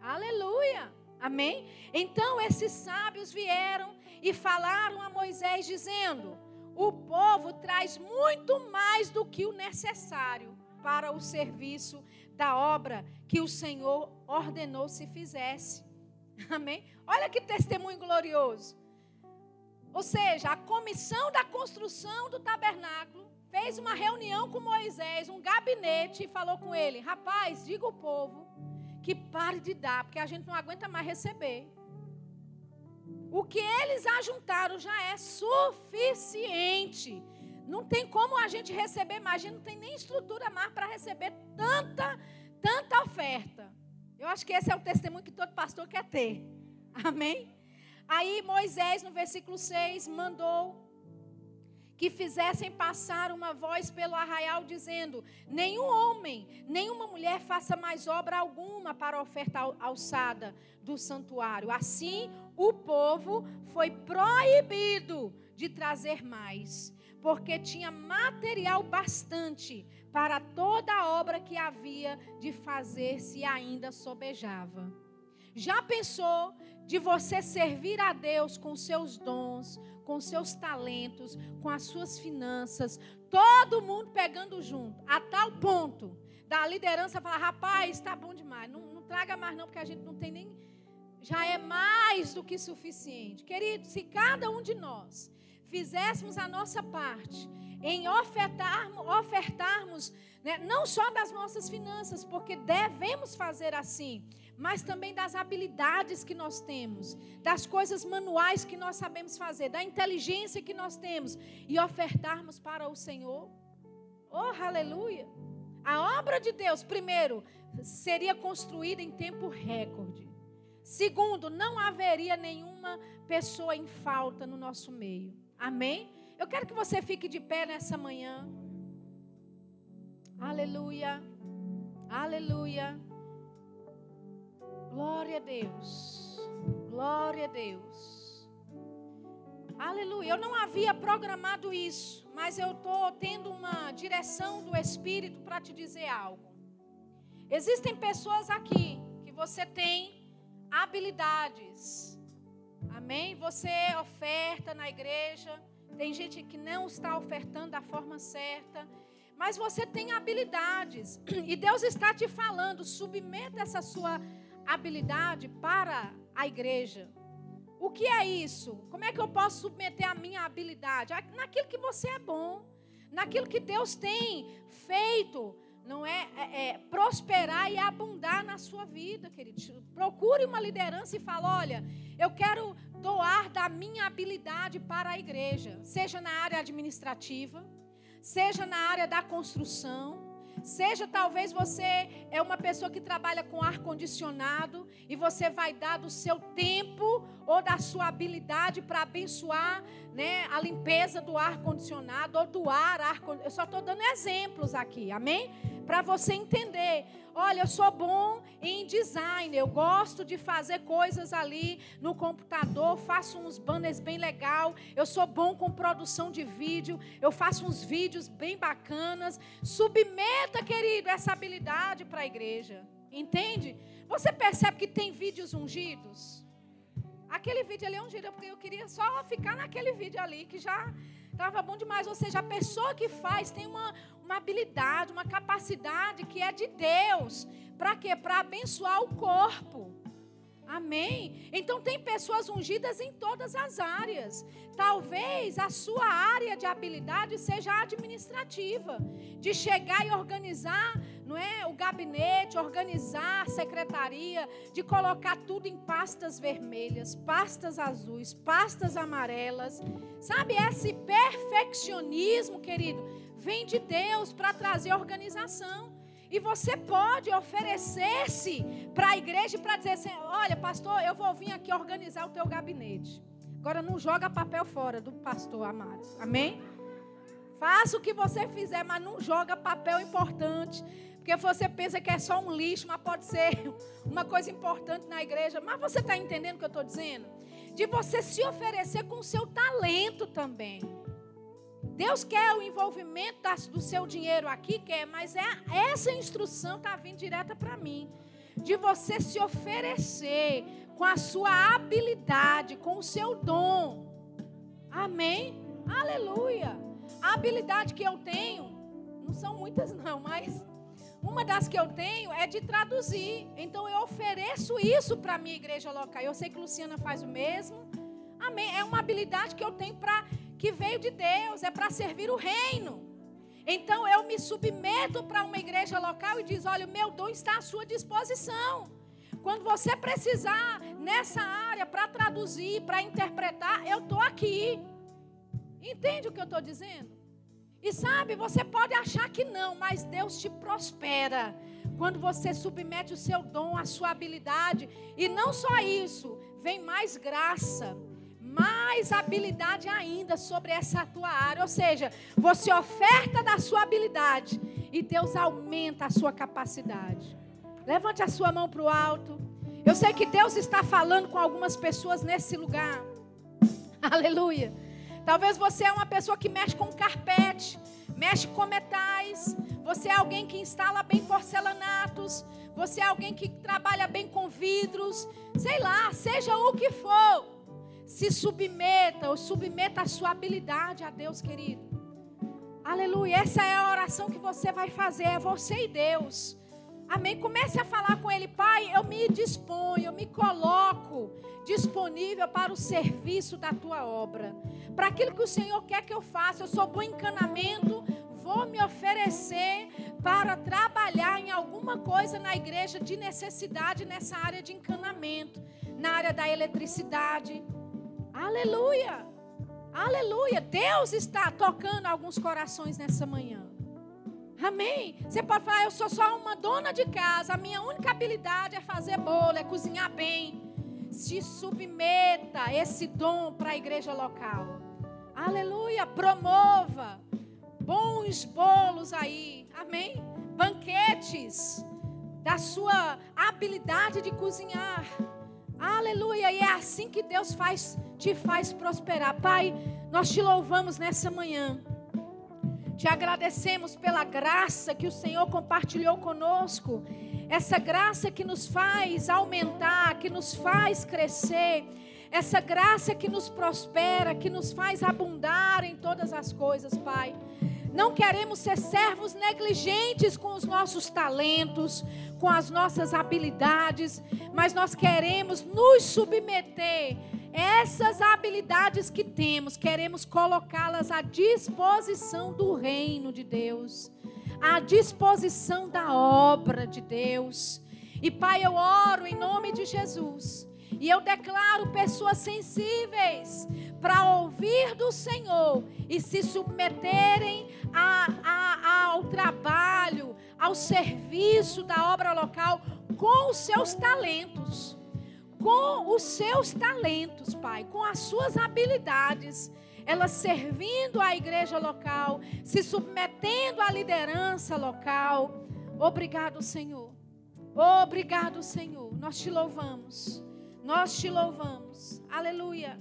Aleluia. Amém? Então esses sábios vieram e falaram a Moisés, dizendo: O povo traz muito mais do que o necessário. para o serviço da obra que o Senhor ordenou se fizesse. Amém? Olha que testemunho glorioso. Ou seja, a comissão da construção do tabernáculo fez uma reunião com Moisés, um gabinete, e falou com ele: Rapaz, diga ao povo que pare de dar, porque a gente não aguenta mais receber. O que eles ajuntaram já é suficiente. Não tem como a gente receber mais, a gente não tem nem estrutura mais para receber tanta, tanta oferta. Eu acho que esse é o testemunho que todo pastor quer ter. Amém? Aí Moisés, no versículo 6, mandou que fizessem passar uma voz pelo arraial, dizendo: Nenhum homem, nenhuma mulher faça mais obra alguma para a oferta alçada do santuário. Assim, o povo foi proibido de trazer mais, porque tinha material bastante para toda a obra que havia de fazer se ainda sobejava. Já pensou de você servir a Deus com seus dons, com seus talentos, com as suas finanças, todo mundo pegando junto, a tal ponto da liderança falar: rapaz, está bom demais, não, não traga mais não, porque a gente não tem nem. Já é mais do que suficiente. Querido, se cada um de nós fizéssemos a nossa parte em ofertarmos, ofertarmos né, não só das nossas finanças, porque devemos fazer assim, mas também das habilidades que nós temos, das coisas manuais que nós sabemos fazer, da inteligência que nós temos e ofertarmos para o Senhor. Oh, aleluia! A obra de Deus, primeiro, seria construída em tempo recorde. Segundo, não haveria nenhuma pessoa em falta no nosso meio. Amém? Eu quero que você fique de pé nessa manhã. Aleluia. Aleluia. Glória a Deus. Glória a Deus. Aleluia. Eu não havia programado isso, mas eu estou tendo uma direção do Espírito para te dizer algo. Existem pessoas aqui que você tem habilidades. Amém? Você oferta na igreja. Tem gente que não está ofertando da forma certa. Mas você tem habilidades. E Deus está te falando. Submeta essa sua habilidade para a igreja. O que é isso? Como é que eu posso submeter a minha habilidade? Naquilo que você é bom, naquilo que Deus tem feito, não é, é, é prosperar e abundar na sua vida, querido. Procure uma liderança e fale: olha, eu quero doar da minha habilidade para a igreja, seja na área administrativa, seja na área da construção, Seja talvez você é uma pessoa que trabalha com ar condicionado e você vai dar do seu tempo ou da sua habilidade para abençoar, né, a limpeza do ar condicionado ou do ar, ar eu só estou dando exemplos aqui, amém? Para você entender. Olha, eu sou bom em design, eu gosto de fazer coisas ali no computador, faço uns banners bem legal, eu sou bom com produção de vídeo, eu faço uns vídeos bem bacanas. Submeta, querido, essa habilidade para a igreja. Entende? Você percebe que tem vídeos ungidos? Aquele vídeo ali é ungido, porque eu queria só ficar naquele vídeo ali que já estava bom demais. Ou seja, a pessoa que faz tem uma, uma habilidade, uma capacidade que é de Deus. Para quê? Para abençoar o corpo. Amém? Então tem pessoas ungidas em todas as áreas. Talvez a sua área de habilidade seja administrativa, de chegar e organizar, não é, o gabinete, organizar a secretaria, de colocar tudo em pastas vermelhas, pastas azuis, pastas amarelas. Sabe esse perfeccionismo, querido, vem de Deus para trazer organização. E você pode oferecer-se para a igreja para dizer assim: olha, pastor, eu vou vir aqui organizar o teu gabinete. Agora não joga papel fora do pastor amado. Amém? Faça o que você fizer, mas não joga papel importante. Porque você pensa que é só um lixo, mas pode ser uma coisa importante na igreja. Mas você está entendendo o que eu estou dizendo? De você se oferecer com o seu talento também. Deus quer o envolvimento do seu dinheiro aqui, quer, mas é, essa instrução está vindo direta para mim. De você se oferecer com a sua habilidade, com o seu dom. Amém? Aleluia. A habilidade que eu tenho, não são muitas não, mas uma das que eu tenho é de traduzir. Então eu ofereço isso para a minha igreja local. Eu sei que Luciana faz o mesmo. Amém. É uma habilidade que eu tenho para que veio de Deus, é para servir o reino. Então eu me submeto para uma igreja local e diz: "Olha, o meu dom está à sua disposição". Quando você precisar nessa área para traduzir, para interpretar, eu estou aqui. Entende o que eu estou dizendo? E sabe, você pode achar que não, mas Deus te prospera. Quando você submete o seu dom, a sua habilidade. E não só isso, vem mais graça, mais habilidade ainda sobre essa tua área. Ou seja, você oferta da sua habilidade e Deus aumenta a sua capacidade. Levante a sua mão para o alto. Eu sei que Deus está falando com algumas pessoas nesse lugar. Aleluia. Talvez você é uma pessoa que mexe com carpete, mexe com metais. Você é alguém que instala bem porcelanatos. Você é alguém que trabalha bem com vidros. Sei lá, seja o que for. Se submeta ou submeta a sua habilidade a Deus, querido. Aleluia. Essa é a oração que você vai fazer. É você e Deus. Amém. Comece a falar com Ele, Pai. Eu me disponho, eu me coloco disponível para o serviço da tua obra, para aquilo que o Senhor quer que eu faça. Eu sou bom encanamento, vou me oferecer para trabalhar em alguma coisa na igreja de necessidade nessa área de encanamento, na área da eletricidade. Aleluia! Aleluia! Deus está tocando alguns corações nessa manhã. Amém? Você pode falar, eu sou só uma dona de casa, a minha única habilidade é fazer bolo, é cozinhar bem. Se submeta esse dom para a igreja local. Aleluia! Promova bons bolos aí. Amém? Banquetes da sua habilidade de cozinhar. Aleluia! E é assim que Deus faz, te faz prosperar. Pai, nós te louvamos nessa manhã. Te agradecemos pela graça que o Senhor compartilhou conosco. Essa graça que nos faz aumentar, que nos faz crescer. Essa graça que nos prospera, que nos faz abundar em todas as coisas, Pai. Não queremos ser servos negligentes com os nossos talentos, com as nossas habilidades, mas nós queremos nos submeter. Essas habilidades que temos, queremos colocá-las à disposição do reino de Deus, à disposição da obra de Deus. E Pai, eu oro em nome de Jesus. E eu declaro pessoas sensíveis para ouvir do Senhor e se submeterem a, a, ao trabalho, ao serviço da obra local com os seus talentos. Com os seus talentos, Pai, com as suas habilidades, elas servindo à igreja local, se submetendo à liderança local. Obrigado, Senhor. Obrigado, Senhor. Nós te louvamos. Nós te louvamos. Aleluia.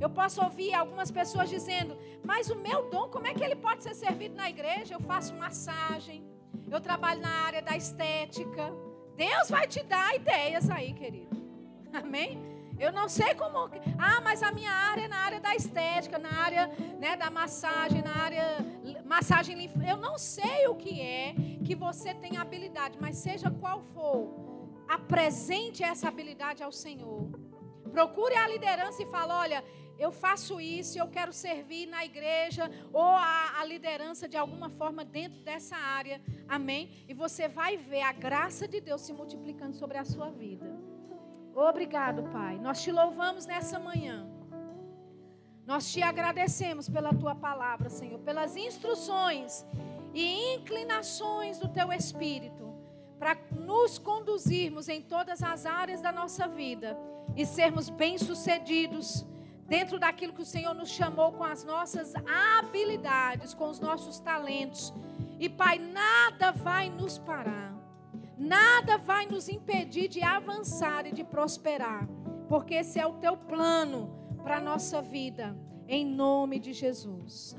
Eu posso ouvir algumas pessoas dizendo: Mas o meu dom, como é que ele pode ser servido na igreja? Eu faço massagem, eu trabalho na área da estética. Deus vai te dar ideias aí, querido. Amém? Eu não sei como. Ah, mas a minha área é na área da estética, na área né, da massagem, na área massagem linfática. Eu não sei o que é que você tem habilidade, mas seja qual for, apresente essa habilidade ao Senhor. Procure a liderança e fale: olha, eu faço isso, eu quero servir na igreja ou a, a, liderança de alguma forma dentro dessa área. Amém? E você vai ver a graça de Deus se multiplicando sobre a sua vida. Obrigado, Pai. Nós te louvamos nessa manhã. Nós te agradecemos pela tua palavra, Senhor, pelas instruções e inclinações do teu espírito para nos conduzirmos em todas as áreas da nossa vida e sermos bem-sucedidos dentro daquilo que o Senhor nos chamou com as nossas habilidades, com os nossos talentos. E Pai, nada vai nos parar, nada vai nos impedir de avançar e de prosperar, porque esse é o teu plano para a nossa vida, em nome de Jesus.